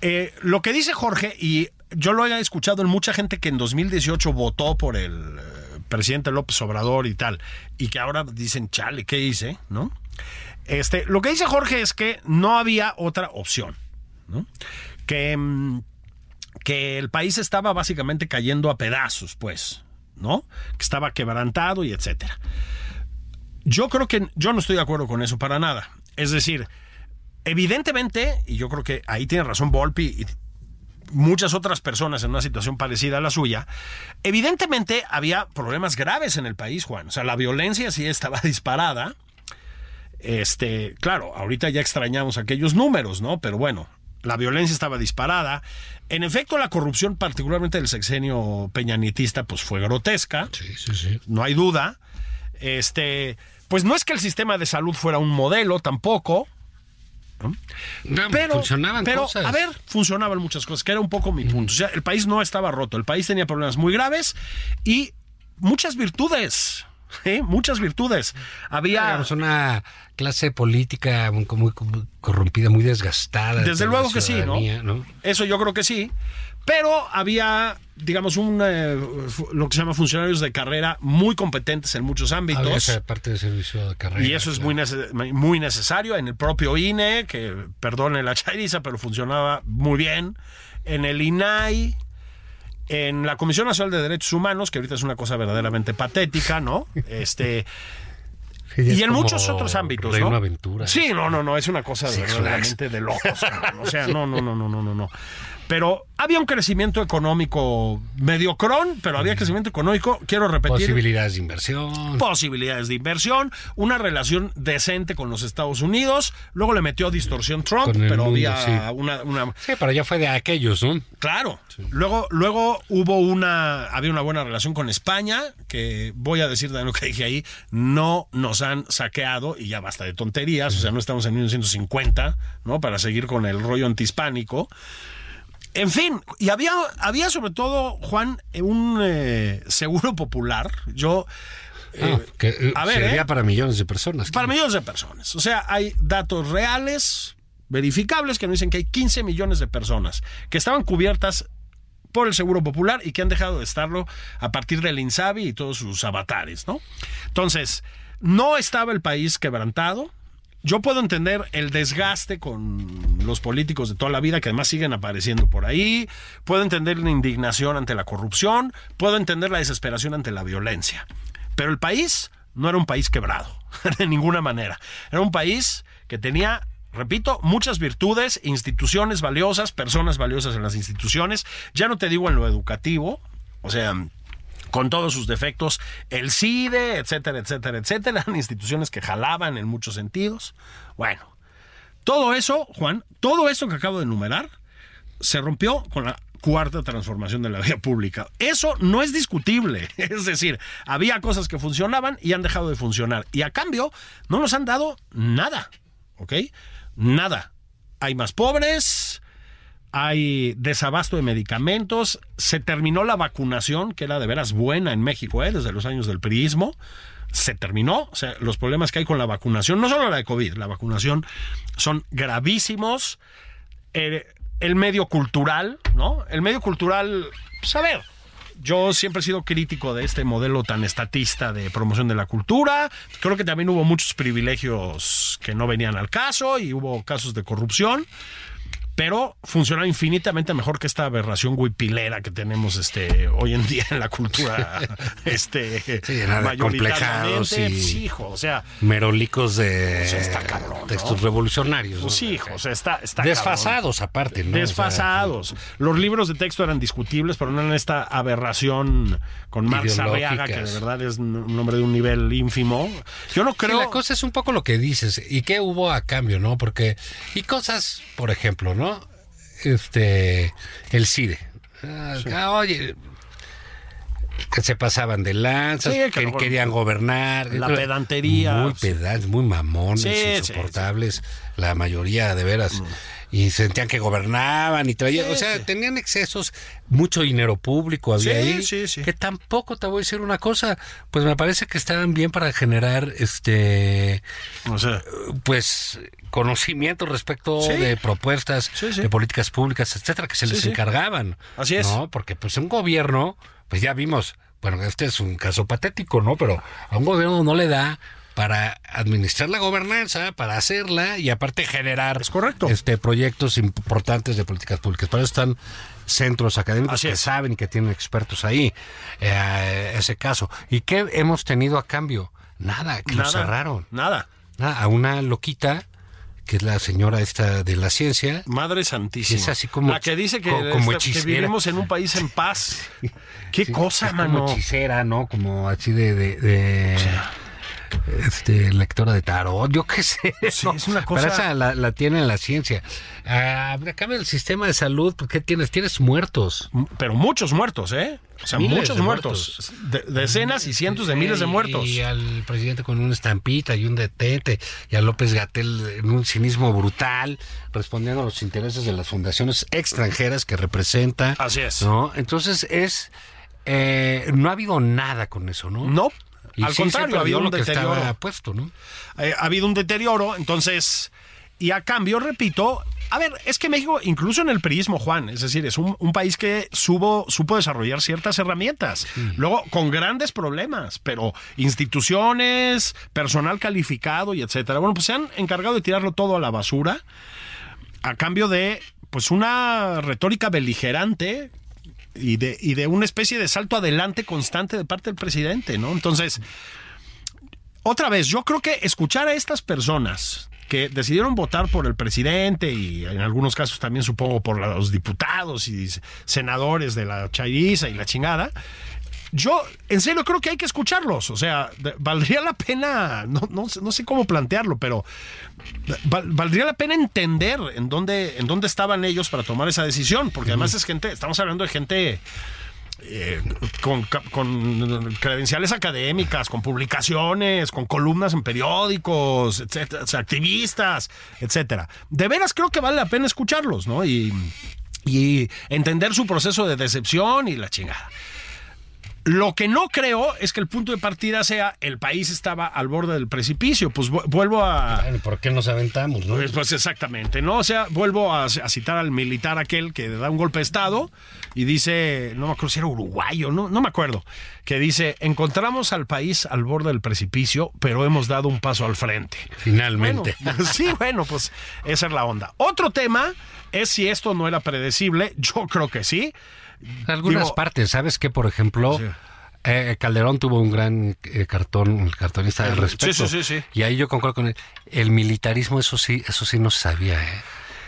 Speaker 3: eh, lo que dice Jorge, y yo lo he escuchado en mucha gente que en 2018 votó por el, eh, presidente López Obrador y tal, y que ahora dicen, chale, ¿qué hice? ¿No? Este, lo que dice Jorge es que no había otra opción, ¿no? Que, mm, que el país estaba básicamente cayendo a pedazos, pues, ¿no? Que estaba quebrantado y etcétera. Yo creo que yo no estoy de acuerdo con eso para nada. Es decir, evidentemente, y yo creo que ahí tiene razón Volpi y muchas otras personas en una situación parecida a la suya, evidentemente había problemas graves en el país, Juan. O sea, la violencia sí estaba *laughs* disparada. Este, claro, ahorita ya extrañamos aquellos números, ¿no? Pero bueno, la violencia estaba disparada. En efecto, la corrupción, particularmente del sexenio peñanitista, pues fue grotesca.
Speaker 2: Sí, sí, sí.
Speaker 3: No hay duda. Este, pues no es que el sistema de salud fuera un modelo tampoco. ¿no?
Speaker 2: No,
Speaker 3: Pero,
Speaker 2: funcionaban
Speaker 3: pero
Speaker 2: cosas.
Speaker 3: a ver, funcionaban muchas cosas, que era un poco mi punto. O sea, el país no estaba roto, el país tenía problemas muy graves y muchas virtudes. ¿eh? Muchas virtudes. Había.
Speaker 2: Una clase política muy, corrompida, muy desgastada.
Speaker 3: Desde luego que sí, ¿no?
Speaker 2: ¿no?
Speaker 3: Eso yo creo que sí. Pero había, digamos, un, eh, lo que se llama funcionarios de carrera muy competentes en muchos
Speaker 2: Había
Speaker 3: ámbitos.
Speaker 2: esa parte de servicio de carrera.
Speaker 3: Y eso es muy, nece- muy necesario en el propio INE, que perdone la chairiza, pero funcionaba muy bien. En el INAI, en la Comisión Nacional de Derechos Humanos, que ahorita es una cosa verdaderamente patética, ¿no? *laughs* Este,
Speaker 2: Sí,
Speaker 3: y en muchos otros ámbitos, ¿no?
Speaker 2: Aventura.
Speaker 3: Sí, no, no, no, es una cosa
Speaker 2: Six
Speaker 3: verdaderamente de locos. cabrón. O sea, *laughs* no, no, no, no, no, no, no. Pero había un crecimiento económico mediocrón, pero había crecimiento económico, quiero repetir,
Speaker 2: Posibilidades de inversión.
Speaker 3: posibilidades de inversión, una relación decente con los Estados Unidos, luego le metió distorsión Trump, pero
Speaker 2: mundo,
Speaker 3: había
Speaker 2: sí.
Speaker 3: una, una
Speaker 2: Sí, pero ya fue de aquellos, ¿no?
Speaker 3: Claro. Luego, luego hubo una, había una buena relación con España, que voy a decir de lo que dije ahí, no nos han saqueado, y ya basta de tonterías, o sea, no estamos en 1950, ¿no? Para seguir con el rollo antihispánico. En fin, y había, había sobre todo, Juan, eh, un eh, seguro popular. Yo. eh,
Speaker 2: Ah, que eh,
Speaker 3: a ver,
Speaker 2: sería
Speaker 3: ¿eh?
Speaker 2: para millones de personas.
Speaker 3: Para millones de personas. O sea, hay datos reales, verificables, que nos dicen que hay 15 millones de personas que estaban cubiertas por el Seguro Popular y que han dejado de estarlo a partir del INSABI y todos sus avatares, ¿no? Entonces, no estaba el país quebrantado. Yo puedo entender el desgaste con los políticos de toda la vida que además siguen apareciendo por ahí. Puedo entender la indignación ante la corrupción. Puedo entender la desesperación ante la violencia. Pero el país no era un país quebrado, *laughs* de ninguna manera. Era un país que tenía, repito, muchas virtudes, instituciones valiosas, personas valiosas en las instituciones. Ya no te digo en lo educativo, o sea, con todos sus defectos, el CIDE, etcétera, etcétera, etcétera, *laughs* instituciones que jalaban en muchos sentidos. Bueno, todo eso, Juan, todo eso que acabo de enumerar, se rompió con la cuarta transformación de la vida pública. Eso no es discutible. *laughs* Es decir, había cosas que funcionaban y han dejado de funcionar. Y a cambio, no nos han dado nada. ¿Ok? Nada. Hay más pobres, hay desabasto de medicamentos, se terminó la vacunación, que era de veras buena en México, ¿eh? desde los años del priismo. Se terminó, o sea, los problemas que hay con la vacunación, no solo la de COVID, la vacunación son gravísimos. Eh, el medio cultural, ¿no? El medio cultural, pues a ver, yo siempre he sido crítico de este modelo tan estatista de promoción de la cultura. Creo que también hubo muchos privilegios que no venían al caso y hubo casos de corrupción. Pero funcionaba infinitamente mejor que esta aberración huipilera que tenemos este hoy en día en la cultura *laughs* este
Speaker 2: Sí,
Speaker 3: mayoritariamente.
Speaker 2: y-
Speaker 3: Pues, hijo, o sea,
Speaker 2: Merolicos de
Speaker 3: O sea, está cabrón, ¿no?
Speaker 2: textos revolucionarios.
Speaker 3: pues
Speaker 2: ¿no?
Speaker 3: hijo, o sea, está, está
Speaker 2: Desfasados aparte, ¿no?
Speaker 3: Desfasados. Los libros de texto eran discutibles, pero no en esta aberración con Marx. Arriaga, que de verdad es un hombre de un nivel ínfimo. Yo no
Speaker 2: Sí,
Speaker 3: creo.
Speaker 2: la cosa es un poco lo que dices. ¿Y qué hubo a cambio, no? Porque. Y cosas, por ejemplo, ¿no? Este. El CIDE. Ah, ah, oye. Que se pasaban de lanzas,
Speaker 3: Sí, que
Speaker 2: querían gobernar.
Speaker 3: La pedantería.
Speaker 2: Muy pedantes, muy mamones,
Speaker 3: Sí, sí,
Speaker 2: insoportables, la mayoría de veras. Y sentían que gobernaban y traían,
Speaker 3: Sí,
Speaker 2: o sea,
Speaker 3: sí.
Speaker 2: tenían excesos, mucho dinero público había ahí.
Speaker 3: sí, sí.
Speaker 2: Que tampoco te voy a decir una cosa, pues me parece que estaban bien para generar este
Speaker 3: O sea,
Speaker 2: pues conocimiento respecto de propuestas de políticas públicas, etcétera, que se les encargaban.
Speaker 3: Así es.
Speaker 2: ¿no? Porque pues un gobierno, pues ya vimos bueno, este es un caso patético, ¿no? Pero a un gobierno no le da para administrar la gobernanza, para hacerla y aparte generar
Speaker 3: Es correcto.
Speaker 2: este proyectos importantes de políticas públicas. Para eso están centros académicos
Speaker 3: Así
Speaker 2: que
Speaker 3: es.
Speaker 2: saben que tienen expertos ahí, eh, ese caso. ¿Y qué hemos tenido a cambio? Nada, que lo
Speaker 3: Nada.
Speaker 2: cerraron.
Speaker 3: Nada.
Speaker 2: Nada, a una loquita, que es la señora esta de la ciencia,
Speaker 3: Madre santísima.
Speaker 2: Es así como
Speaker 3: La que dice que,
Speaker 2: co- como
Speaker 3: que
Speaker 2: hechicera.
Speaker 3: vivimos en un país en paz. *laughs* Qué cosa, mano.
Speaker 2: Como hechicera, ¿no? Como así de... de, de- este, lectora de tarot, yo qué sé.
Speaker 3: Sí,
Speaker 2: ¿no?
Speaker 3: es una cosa-
Speaker 2: Pero esa la, la tiene en la ciencia. Ah, cambia el sistema de salud, ¿por qué tienes? Tienes muertos.
Speaker 3: Pero muchos muertos, ¿eh? O sea,
Speaker 2: Miles
Speaker 3: muchos muertos. De- decenas y cientos de miles de muertos.
Speaker 2: Y al presidente con una estampita y un detente, y a López Gatel en un cinismo brutal, respondiendo a los intereses de las fundaciones extranjeras que representa.
Speaker 3: Así es.
Speaker 2: ¿no? Entonces es. eh, no ha habido nada con eso, ¿no?
Speaker 3: No.
Speaker 2: Y
Speaker 3: Al
Speaker 2: sí
Speaker 3: contrario, ha habido un deterioro.
Speaker 2: estaba puesto, ¿no?
Speaker 3: Eh, ha habido un deterioro, entonces, y a cambio, repito, a ver, es que México, incluso en el priismo, Juan, es decir, es un, un país que subo, supo desarrollar ciertas herramientas, luego con grandes problemas, pero instituciones, personal calificado y etcétera. Bueno, pues se han encargado de tirarlo todo a la basura a cambio de, pues, una retórica beligerante y de, y de una especie de salto adelante constante de parte del presidente, ¿no? Entonces, otra vez, yo creo que escuchar a estas personas que decidieron votar por el presidente y en algunos casos también supongo por los diputados y senadores de la chairiza y la chingada, yo en serio creo que hay que escucharlos. O sea, valdría la pena, no, no, sé- no sé cómo plantearlo, pero val- valdría la pena entender en dónde, en dónde estaban ellos para tomar esa decisión, porque además es gente, estamos hablando de gente eh, con, con credenciales académicas, con publicaciones, con columnas en periódicos, etcétera, activistas, etcétera. De veras creo que vale la pena escucharlos, ¿no? Y, y entender su proceso de decepción y la chingada. Lo que no creo es que el punto de partida sea el país estaba al borde del precipicio. Pues vu- vuelvo a,
Speaker 2: Bueno, ¿Por qué nos aventamos, no?
Speaker 3: pues, pues exactamente, ¿no? O sea, vuelvo a, a citar al militar aquel que da un golpe de Estado y dice, no me acuerdo si era uruguayo, no, no me acuerdo, que dice, encontramos al país al borde del precipicio, pero hemos dado un paso al frente.
Speaker 2: Finalmente.
Speaker 3: Bueno, *laughs* sí, bueno, pues esa es la onda. Otro tema es si esto no era predecible, yo creo que sí.
Speaker 2: Algunas
Speaker 3: Digo-
Speaker 2: partes, ¿sabes qué? Por ejemplo,
Speaker 3: Sí.
Speaker 2: eh, Calderón tuvo un gran eh, cartón, el cartonista al
Speaker 3: El-
Speaker 2: respecto.
Speaker 3: sí, sí, sí, sí.
Speaker 2: Y ahí yo concuerdo con él. El militarismo, eso sí, eso sí no se sabía, ¿eh?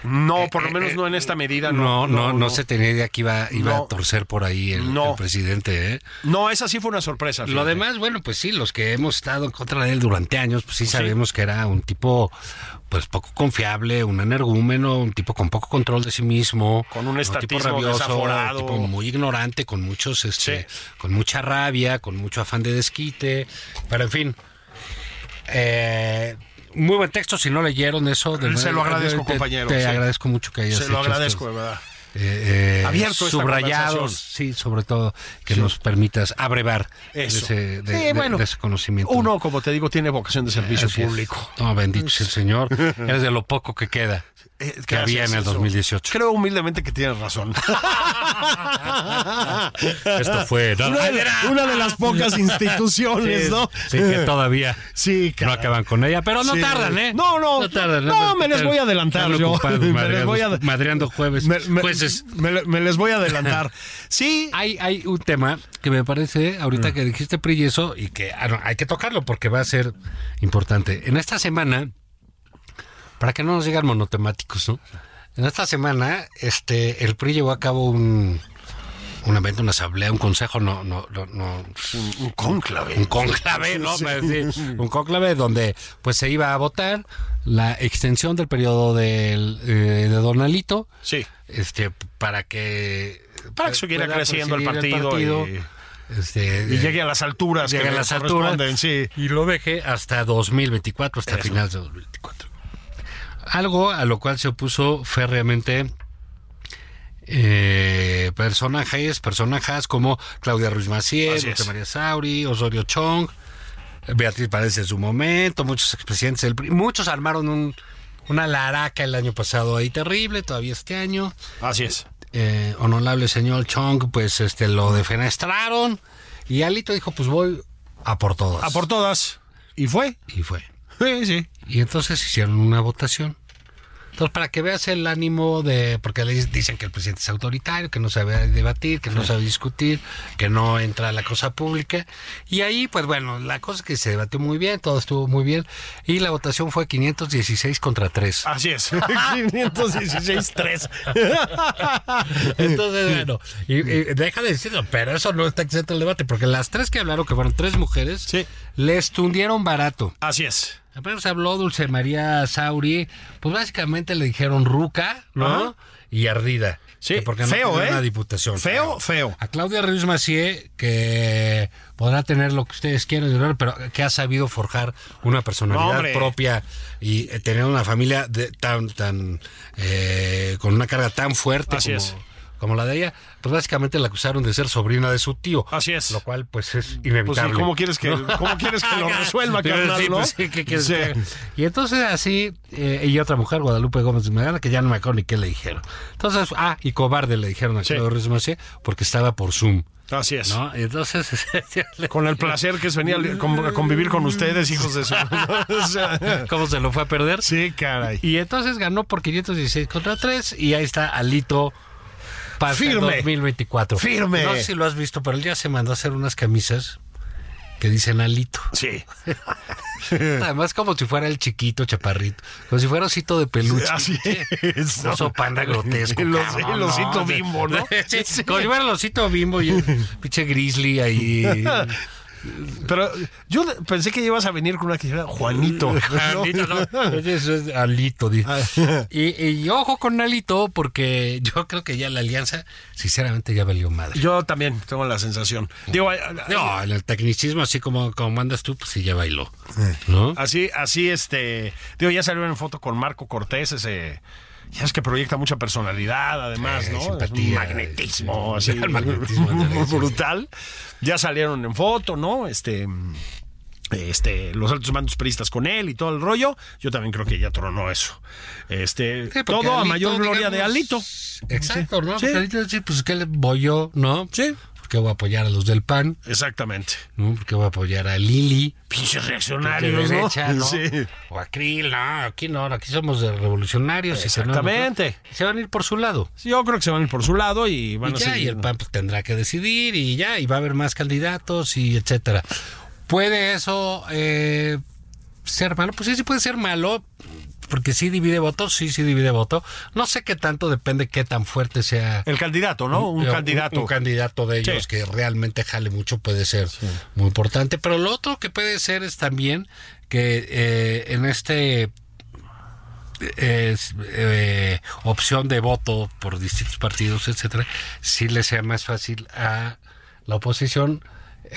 Speaker 3: No, por lo menos no en esta medida.
Speaker 2: No,
Speaker 3: No,
Speaker 2: no, no, se tenía idea que iba, iba a torcer por ahí el, presidente, ¿eh?
Speaker 3: No, esa sí fue una sorpresa.
Speaker 2: Lo demás, bueno, pues sí, los que hemos estado en contra de él durante años, pues sí sabemos que era un tipo, pues poco confiable, un energúmeno, un tipo con poco control de sí mismo,
Speaker 3: Con un
Speaker 2: tipo
Speaker 3: estatismo desaforado.
Speaker 2: un tipo muy ignorante, con muchos, este,
Speaker 3: Sí.
Speaker 2: con mucha rabia, con mucho afán de desquite, pero en fin. Eh, muy buen texto, si no leyeron eso. de
Speaker 3: Se lo agradezco,
Speaker 2: te-
Speaker 3: compañero,
Speaker 2: Te
Speaker 3: sí.
Speaker 2: agradezco mucho que hayas
Speaker 3: Se lo agradezco, de verdad.
Speaker 2: eh, eh,
Speaker 3: Abierto esta
Speaker 2: subrayados, sí, sobre todo que nos permitas abrevar de ese, de,
Speaker 3: Sí,
Speaker 2: de-
Speaker 3: bueno,
Speaker 2: de ese conocimiento.
Speaker 3: Uno, como te digo, tiene vocación de servicio
Speaker 2: Así es.
Speaker 3: público.
Speaker 2: No, bendito sea el Señor. *laughs* Eres de lo poco que queda.
Speaker 3: Eh,
Speaker 2: que había en el
Speaker 3: eso.
Speaker 2: 2018.
Speaker 3: Creo humildemente que tienes razón. *laughs*
Speaker 2: Esto fue ¿no?
Speaker 3: una, de, una de las pocas instituciones, ¿no?
Speaker 2: Sí, que todavía
Speaker 3: Sí,
Speaker 2: no acaban con ella, pero no
Speaker 3: Sí.
Speaker 2: tardan, ¿eh?
Speaker 3: No, no.
Speaker 2: No tardan.
Speaker 3: No, me les voy a adelantar yo.
Speaker 2: ocupados *laughs*
Speaker 3: Me les
Speaker 2: madreando-
Speaker 3: voy a-
Speaker 2: madreando jueves,
Speaker 3: Me, me-
Speaker 2: jueces.
Speaker 3: me- me les voy a adelantar. *laughs* Sí,
Speaker 2: Hay, hay un tema que me parece, ahorita
Speaker 3: Mm.
Speaker 2: que dijiste PRI y eso, y que ah, no, hay que tocarlo porque va a ser importante. En esta semana, para que no nos digan monotemáticos, ¿no? En esta semana, este, el PRI llevó a cabo un, un evento, una asamblea, un consejo, no, no, no, no
Speaker 3: un, un cónclave.
Speaker 2: un conclave, ¿no?
Speaker 3: Sí.
Speaker 2: Decir, un conclave donde pues se iba a votar la extensión del periodo del, eh, de Donalito,
Speaker 3: Sí.
Speaker 2: este, para que
Speaker 3: Para que siguiera creciendo el partido y-
Speaker 2: este,
Speaker 3: Y llegue a las alturas
Speaker 2: llegue
Speaker 3: que
Speaker 2: a las alturas
Speaker 3: sí.
Speaker 2: y lo deje hasta 2024, hasta
Speaker 3: Eso.
Speaker 2: finales de 2024. Algo a lo cual se opuso férreamente eh, personajes, personajes como Claudia Ruiz Maciel, María Sauri, Osorio Chong, Beatriz Paredes en su momento, muchos expresidentes del PRI, muchos armaron un, una laraca el año pasado ahí terrible, todavía este año
Speaker 3: Así es.
Speaker 2: eh, honorable señor Chong, pues este lo defenestraron Y Alito dijo, pues voy a por todas.
Speaker 3: A por todas. ¿Y fue?
Speaker 2: Y fue.
Speaker 3: Sí, sí.
Speaker 2: Y entonces hicieron una votación. Entonces, para que veas el ánimo de. Porque le dicen que el presidente es autoritario, que no sabe debatir, que no sabe discutir, que no entra a la cosa pública. Y ahí, pues bueno, la cosa es que se debatió muy bien, todo estuvo muy bien. Y la votación fue 516 contra 3.
Speaker 3: Así es. *laughs* 516-3. *laughs*
Speaker 2: Entonces, bueno, y, y deja de decirlo, pero eso no está exento del debate, porque las tres que hablaron, que fueron tres mujeres,
Speaker 3: Sí.
Speaker 2: les tundieron barato.
Speaker 3: Así es.
Speaker 2: Apenas habló Dulce María Sauri, pues básicamente le dijeron ruca, ¿no?
Speaker 3: Ajá.
Speaker 2: Y ardida.
Speaker 3: Sí,
Speaker 2: Que porque
Speaker 3: feo,
Speaker 2: no
Speaker 3: ¿eh?
Speaker 2: una diputación.
Speaker 3: Feo, feo.
Speaker 2: A Claudia Ruiz Macié, que podrá tener lo que ustedes quieran, pero que ha sabido forjar una personalidad
Speaker 3: hombre.
Speaker 2: propia y eh, tener una familia de, tan, tan, eh, con una carga tan fuerte
Speaker 3: Así
Speaker 2: como,
Speaker 3: es.
Speaker 2: Como la de ella, pues básicamente la acusaron de ser sobrina de su tío.
Speaker 3: Así es.
Speaker 2: Lo cual, pues, es
Speaker 3: Pues
Speaker 2: inevitable.
Speaker 3: sí, ¿cómo quieres que,
Speaker 2: ¿no?
Speaker 3: ¿cómo quieres que lo *laughs* resuelva,
Speaker 2: Sí,
Speaker 3: carnal,
Speaker 2: sí, pues sí, ¿qué quieres
Speaker 3: Sí.
Speaker 2: que? Y entonces así, eh, y otra mujer, Guadalupe Gómez de Magana, que ya no me acuerdo ni qué le dijeron. Entonces, ah, y cobarde le dijeron a
Speaker 3: Sí.
Speaker 2: Macié porque estaba por Zoom.
Speaker 3: Así es.
Speaker 2: ¿No? Entonces. *laughs*
Speaker 3: Con el placer que es venir a con- a convivir con ustedes, hijos de su... *laughs* O sea,
Speaker 2: ¿Cómo se lo fue a perder?
Speaker 3: sí, caray.
Speaker 2: Y entonces ganó por 516 contra 3 y ahí está Alito para
Speaker 3: Firme.
Speaker 2: 2024.
Speaker 3: Firme.
Speaker 2: No sé si lo has visto, pero él ya se mandó a hacer unas camisas que dicen Alito.
Speaker 3: Sí. *laughs*
Speaker 2: Además como si fuera el chiquito chaparrito, como si fuera osito de peluche.
Speaker 3: Así es.
Speaker 2: Oso panda grotesco.
Speaker 3: El os-
Speaker 2: cabrón,
Speaker 3: el osito
Speaker 2: ¿no?
Speaker 3: bimbo, ¿no? *laughs*
Speaker 2: Sí, Como si fuera el osito bimbo y el pinche grizzly ahí. *laughs*
Speaker 3: Pero yo pensé que ibas a venir con una que dijera *laughs* Juanito. ¿no?
Speaker 2: Alito, no. Eso es Alito, di. *laughs* Y, y ojo con Alito, porque yo creo que ya la alianza, sinceramente, ya valió madre.
Speaker 3: Yo también tengo la sensación. Digo,
Speaker 2: No, en el tecnicismo, así como, como mandas tú, pues sí, ya bailó. ¿No?
Speaker 3: así, así, este. Digo, ya salió en foto con Marco Cortés, ese. Ya es que proyecta mucha personalidad, además,
Speaker 2: Sí,
Speaker 3: ¿no? Es un
Speaker 2: simpatía,
Speaker 3: magnetismo,
Speaker 2: sí, el magnetismo, sí.
Speaker 3: brutal. Ya salieron en foto, ¿no? Este. Este, los altos mandos peristas con él y todo el rollo. Yo también creo que ya tronó eso. Este,
Speaker 2: Sí,
Speaker 3: todo a mayor gloria de Alito.
Speaker 2: Exacto, ¿no?
Speaker 3: Sí.
Speaker 2: Alito dice, pues, ¿qué le voy yo, no?
Speaker 3: Sí.
Speaker 2: Porque voy a apoyar a los del PAN,
Speaker 3: Exactamente.
Speaker 2: ¿no? Porque voy a apoyar a Lili.
Speaker 3: Pinches reaccionarios, ¿no?
Speaker 2: derecha, ¿no?
Speaker 3: Sí.
Speaker 2: O a Krill, no, aquí no, aquí somos de revolucionarios. y
Speaker 3: Exactamente.
Speaker 2: ¿no? Se van a ir por su lado.
Speaker 3: Sí, yo creo que se van a ir por su lado y van
Speaker 2: y
Speaker 3: a
Speaker 2: ya,
Speaker 3: seguir.
Speaker 2: y el PAN pues, tendrá que decidir y ya, y va a haber más candidatos y etcétera. ¿Puede eso eh, ser malo? Pues sí, sí puede ser malo, porque sí divide votos, sí, sí divide voto. No sé qué tanto depende qué tan fuerte sea
Speaker 3: El candidato, ¿no? Un
Speaker 2: eh,
Speaker 3: candidato.
Speaker 2: Un, candidato de ellos
Speaker 3: Sí.
Speaker 2: que realmente jale mucho puede ser muy importante. Pero lo otro que puede ser es también que eh, en este es, eh, opción de voto por distintos partidos, etcétera, sí le sea más fácil a la oposición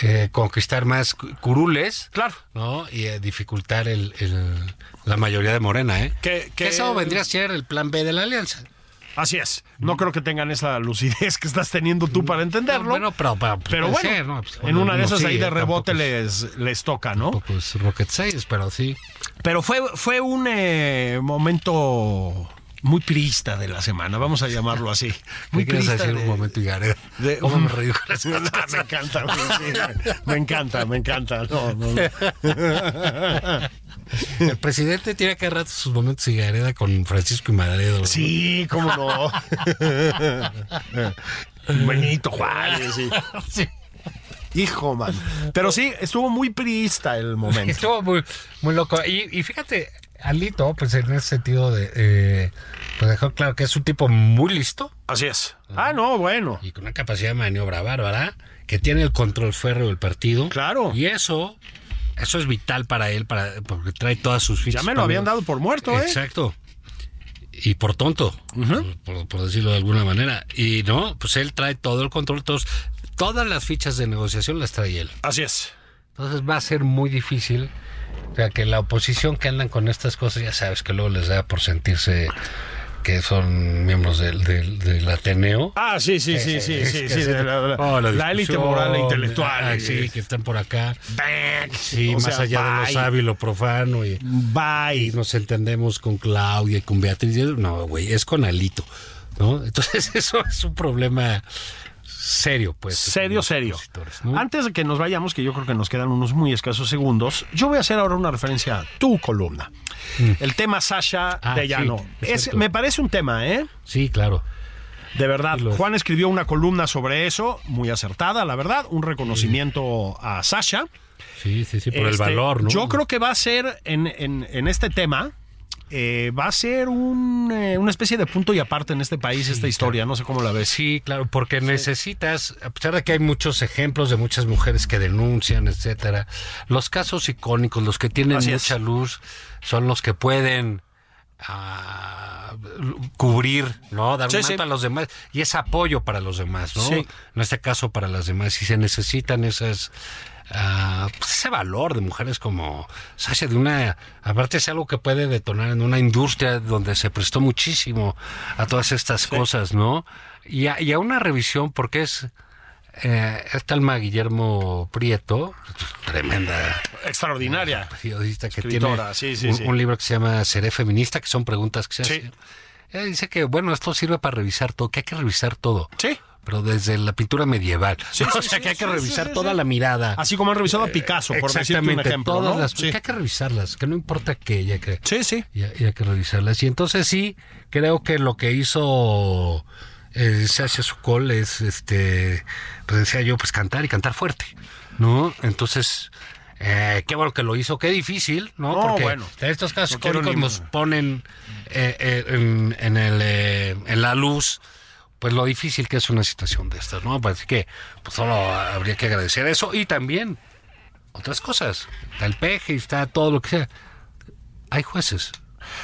Speaker 2: eh, conquistar más cu- curules,
Speaker 3: Claro.
Speaker 2: ¿no? Y eh, dificultar el, el- la mayoría de Morena, ¿eh?
Speaker 3: Que- que-
Speaker 2: eso vendría a ser el plan B de la alianza.
Speaker 3: Así es. No creo que tengan esa lucidez que estás teniendo tú para entenderlo.
Speaker 2: Bueno, pero, pero,
Speaker 3: pero bueno,
Speaker 2: ser, ¿no? Pues,
Speaker 3: en una de esas
Speaker 2: sí,
Speaker 3: ahí de rebote
Speaker 2: es-
Speaker 3: les, les toca, ¿no?
Speaker 2: Tampoco es Rocket Science, pero sí.
Speaker 3: Pero fue, fue un eh, momento muy priista de la semana, vamos a llamarlo así. Muy
Speaker 2: ¿Qué quieres
Speaker 3: priista.
Speaker 2: decir
Speaker 3: de-
Speaker 2: un momento, Igareda?
Speaker 3: de-
Speaker 2: ¿Cómo me reí con *laughs* eso?
Speaker 3: me encanta, sí, me, me encanta, me encanta. No, no, no. *laughs*
Speaker 2: El presidente tiene que rato sus momentos Igareda con Francisco y Madrid.
Speaker 3: Sí, cómo no. *laughs* Benito Juárez, sí.
Speaker 2: sí.
Speaker 3: Hijo, man. Pero sí, estuvo muy priista el momento.
Speaker 2: Estuvo muy, muy loco. Y, y fíjate, Alito, pues en ese sentido de... eh, pues dejó claro que es un tipo muy listo
Speaker 3: Así es. Ah, no, bueno.
Speaker 2: y con una capacidad de maniobra bárbara, que tiene el control férreo del partido.
Speaker 3: Claro.
Speaker 2: Y eso... Eso es vital para él, para, porque trae todas sus fichas.
Speaker 3: Ya me lo habían dado por muerto, ¿eh?
Speaker 2: Exacto. Y por tonto, por, por decirlo de alguna manera. Y no, pues él trae todo el control, todos, todas las fichas de negociación las trae él.
Speaker 3: Así es.
Speaker 2: Entonces va a ser muy difícil. O sea, que la oposición que andan con estas cosas, ya sabes que luego les da por sentirse que son miembros del, del, del Ateneo.
Speaker 3: Ah, sí, sí, sí, sí, sí, sí, de la, la-
Speaker 2: Oh, la
Speaker 3: la élite moral e intelectual.
Speaker 2: ah, sí, que están por acá.
Speaker 3: Bang.
Speaker 2: Sí,
Speaker 3: O
Speaker 2: más
Speaker 3: sea,
Speaker 2: allá de lo sabio y lo profano. Y, y
Speaker 3: Bye.
Speaker 2: nos entendemos con Claudia y con Beatriz. No, güey, es con Alito, ¿no? Entonces *laughs* eso es un problema serio, pues.
Speaker 3: Serio, serio. Antes de que nos vayamos, que yo creo que nos quedan unos muy escasos segundos, yo voy a hacer ahora una referencia a tu columna. El tema Sasha
Speaker 2: Mm. Ah,
Speaker 3: de Llano.
Speaker 2: sí, es
Speaker 3: me parece un tema, ¿eh?
Speaker 2: Sí, claro.
Speaker 3: De verdad. Juan escribió una columna sobre eso, muy acertada, la verdad, un reconocimiento a Sasha.
Speaker 2: Sí, sí, sí, por el
Speaker 3: Este,
Speaker 2: valor, ¿no?
Speaker 3: Yo creo que va a ser en, en- en este tema. Eh, va a ser un, eh, una especie de punto y aparte en este país, esta historia. No sé cómo la ves.
Speaker 2: Sí, claro, porque necesitas, a pesar de que hay muchos ejemplos de muchas mujeres que denuncian, etcétera, los casos icónicos, los que tienen
Speaker 3: Así es.
Speaker 2: mucha luz, son los que pueden ah, cubrir, ¿no? Dar
Speaker 3: Sí,
Speaker 2: un
Speaker 3: sí.
Speaker 2: a los demás y es apoyo para los demás, ¿no?
Speaker 3: Sí.
Speaker 2: En este caso para las demás, y se necesitan esas ah, pues ese valor de mujeres como Sasha, de una, aparte es algo que puede detonar en una industria donde se prestó muchísimo a todas estas cosas, ¿no? Y a, y a una revisión, porque es eh, esta alma Guillermo Prieto, tremenda
Speaker 3: Extraordinaria.
Speaker 2: periodista que
Speaker 3: Escritora,
Speaker 2: tiene
Speaker 3: sí, sí,
Speaker 2: un,
Speaker 3: sí.
Speaker 2: un libro que se llama Seré Feminista, que son preguntas que se
Speaker 3: Sí.
Speaker 2: hacen. Ella dice que, bueno, esto sirve para revisar todo, que hay que revisar todo.
Speaker 3: Sí.
Speaker 2: Pero desde la pintura medieval.
Speaker 3: Sí, *laughs*
Speaker 2: o
Speaker 3: sí,
Speaker 2: sea,
Speaker 3: sí,
Speaker 2: que hay que revisar toda la mirada.
Speaker 3: Así como han revisado a Picasso, por decirte un
Speaker 2: Exactamente,
Speaker 3: ejemplo.
Speaker 2: todas
Speaker 3: ¿no?
Speaker 2: las
Speaker 3: Sí.
Speaker 2: que hay que revisarlas, que no importa que ella que
Speaker 3: sí, sí.
Speaker 2: y, y hay que revisarlas. Y entonces sí, creo que lo que hizo eh, Sasha Sokol es, este, pues decía yo, pues cantar y cantar fuerte, ¿no? Entonces, eh, qué bueno que lo hizo, qué difícil, ¿no?
Speaker 3: No,
Speaker 2: Porque
Speaker 3: bueno.
Speaker 2: estos casos
Speaker 3: No
Speaker 2: nos ponen eh, eh, en, en el, eh, en la luz pues lo difícil que es una situación de estas, ¿no? Así que pues solo habría que agradecer eso y también otras cosas. Está el peje y está todo lo que sea. Hay jueces.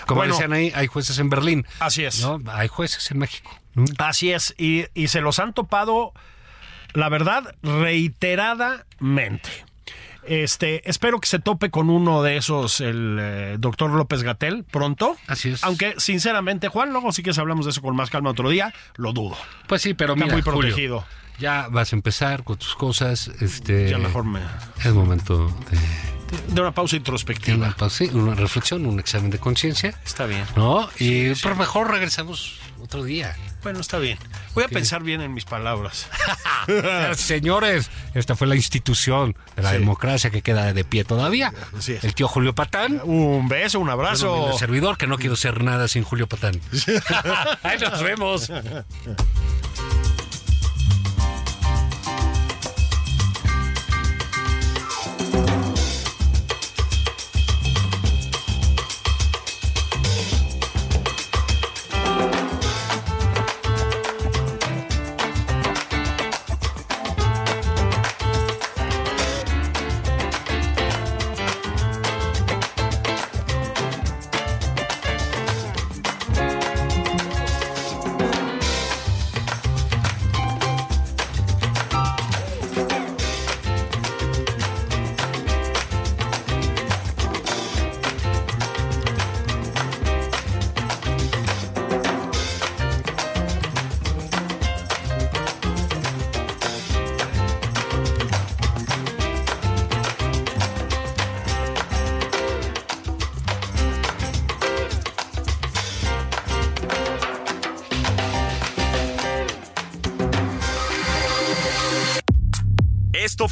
Speaker 2: Como
Speaker 3: Bueno.
Speaker 2: decían ahí, hay jueces en Berlín.
Speaker 3: Así es.
Speaker 2: ¿no? Hay jueces en México. ¿no?
Speaker 3: Así es. Y, y se los han topado, la verdad, reiteradamente. Este, espero que se tope con uno de esos, el eh, doctor López Gatel, pronto.
Speaker 2: Así es.
Speaker 3: Aunque, sinceramente, Juan, luego sí que hablamos de eso con más calma otro día, lo dudo.
Speaker 2: Pues sí, pero
Speaker 3: Está
Speaker 2: mira,
Speaker 3: muy
Speaker 2: Julio,
Speaker 3: protegido.
Speaker 2: ya vas a empezar con tus cosas. Este,
Speaker 3: Ya mejor me.
Speaker 2: Es momento de,
Speaker 3: De una pausa introspectiva.
Speaker 2: una, pausa, sí, una reflexión, un examen de conciencia.
Speaker 3: Está bien.
Speaker 2: ¿No? Y pero mejor regresamos otro día.
Speaker 3: Bueno, está bien. Voy a pensar bien en mis palabras. *laughs*
Speaker 2: Señores, esta fue la institución de la
Speaker 3: Sí.
Speaker 2: democracia que queda de pie todavía.
Speaker 3: Así es.
Speaker 2: El tío Julio Patán.
Speaker 3: Un beso, un abrazo.
Speaker 2: El servidor, que no quiero ser nada sin Julio Patán. *laughs* *laughs* Ahí nos vemos.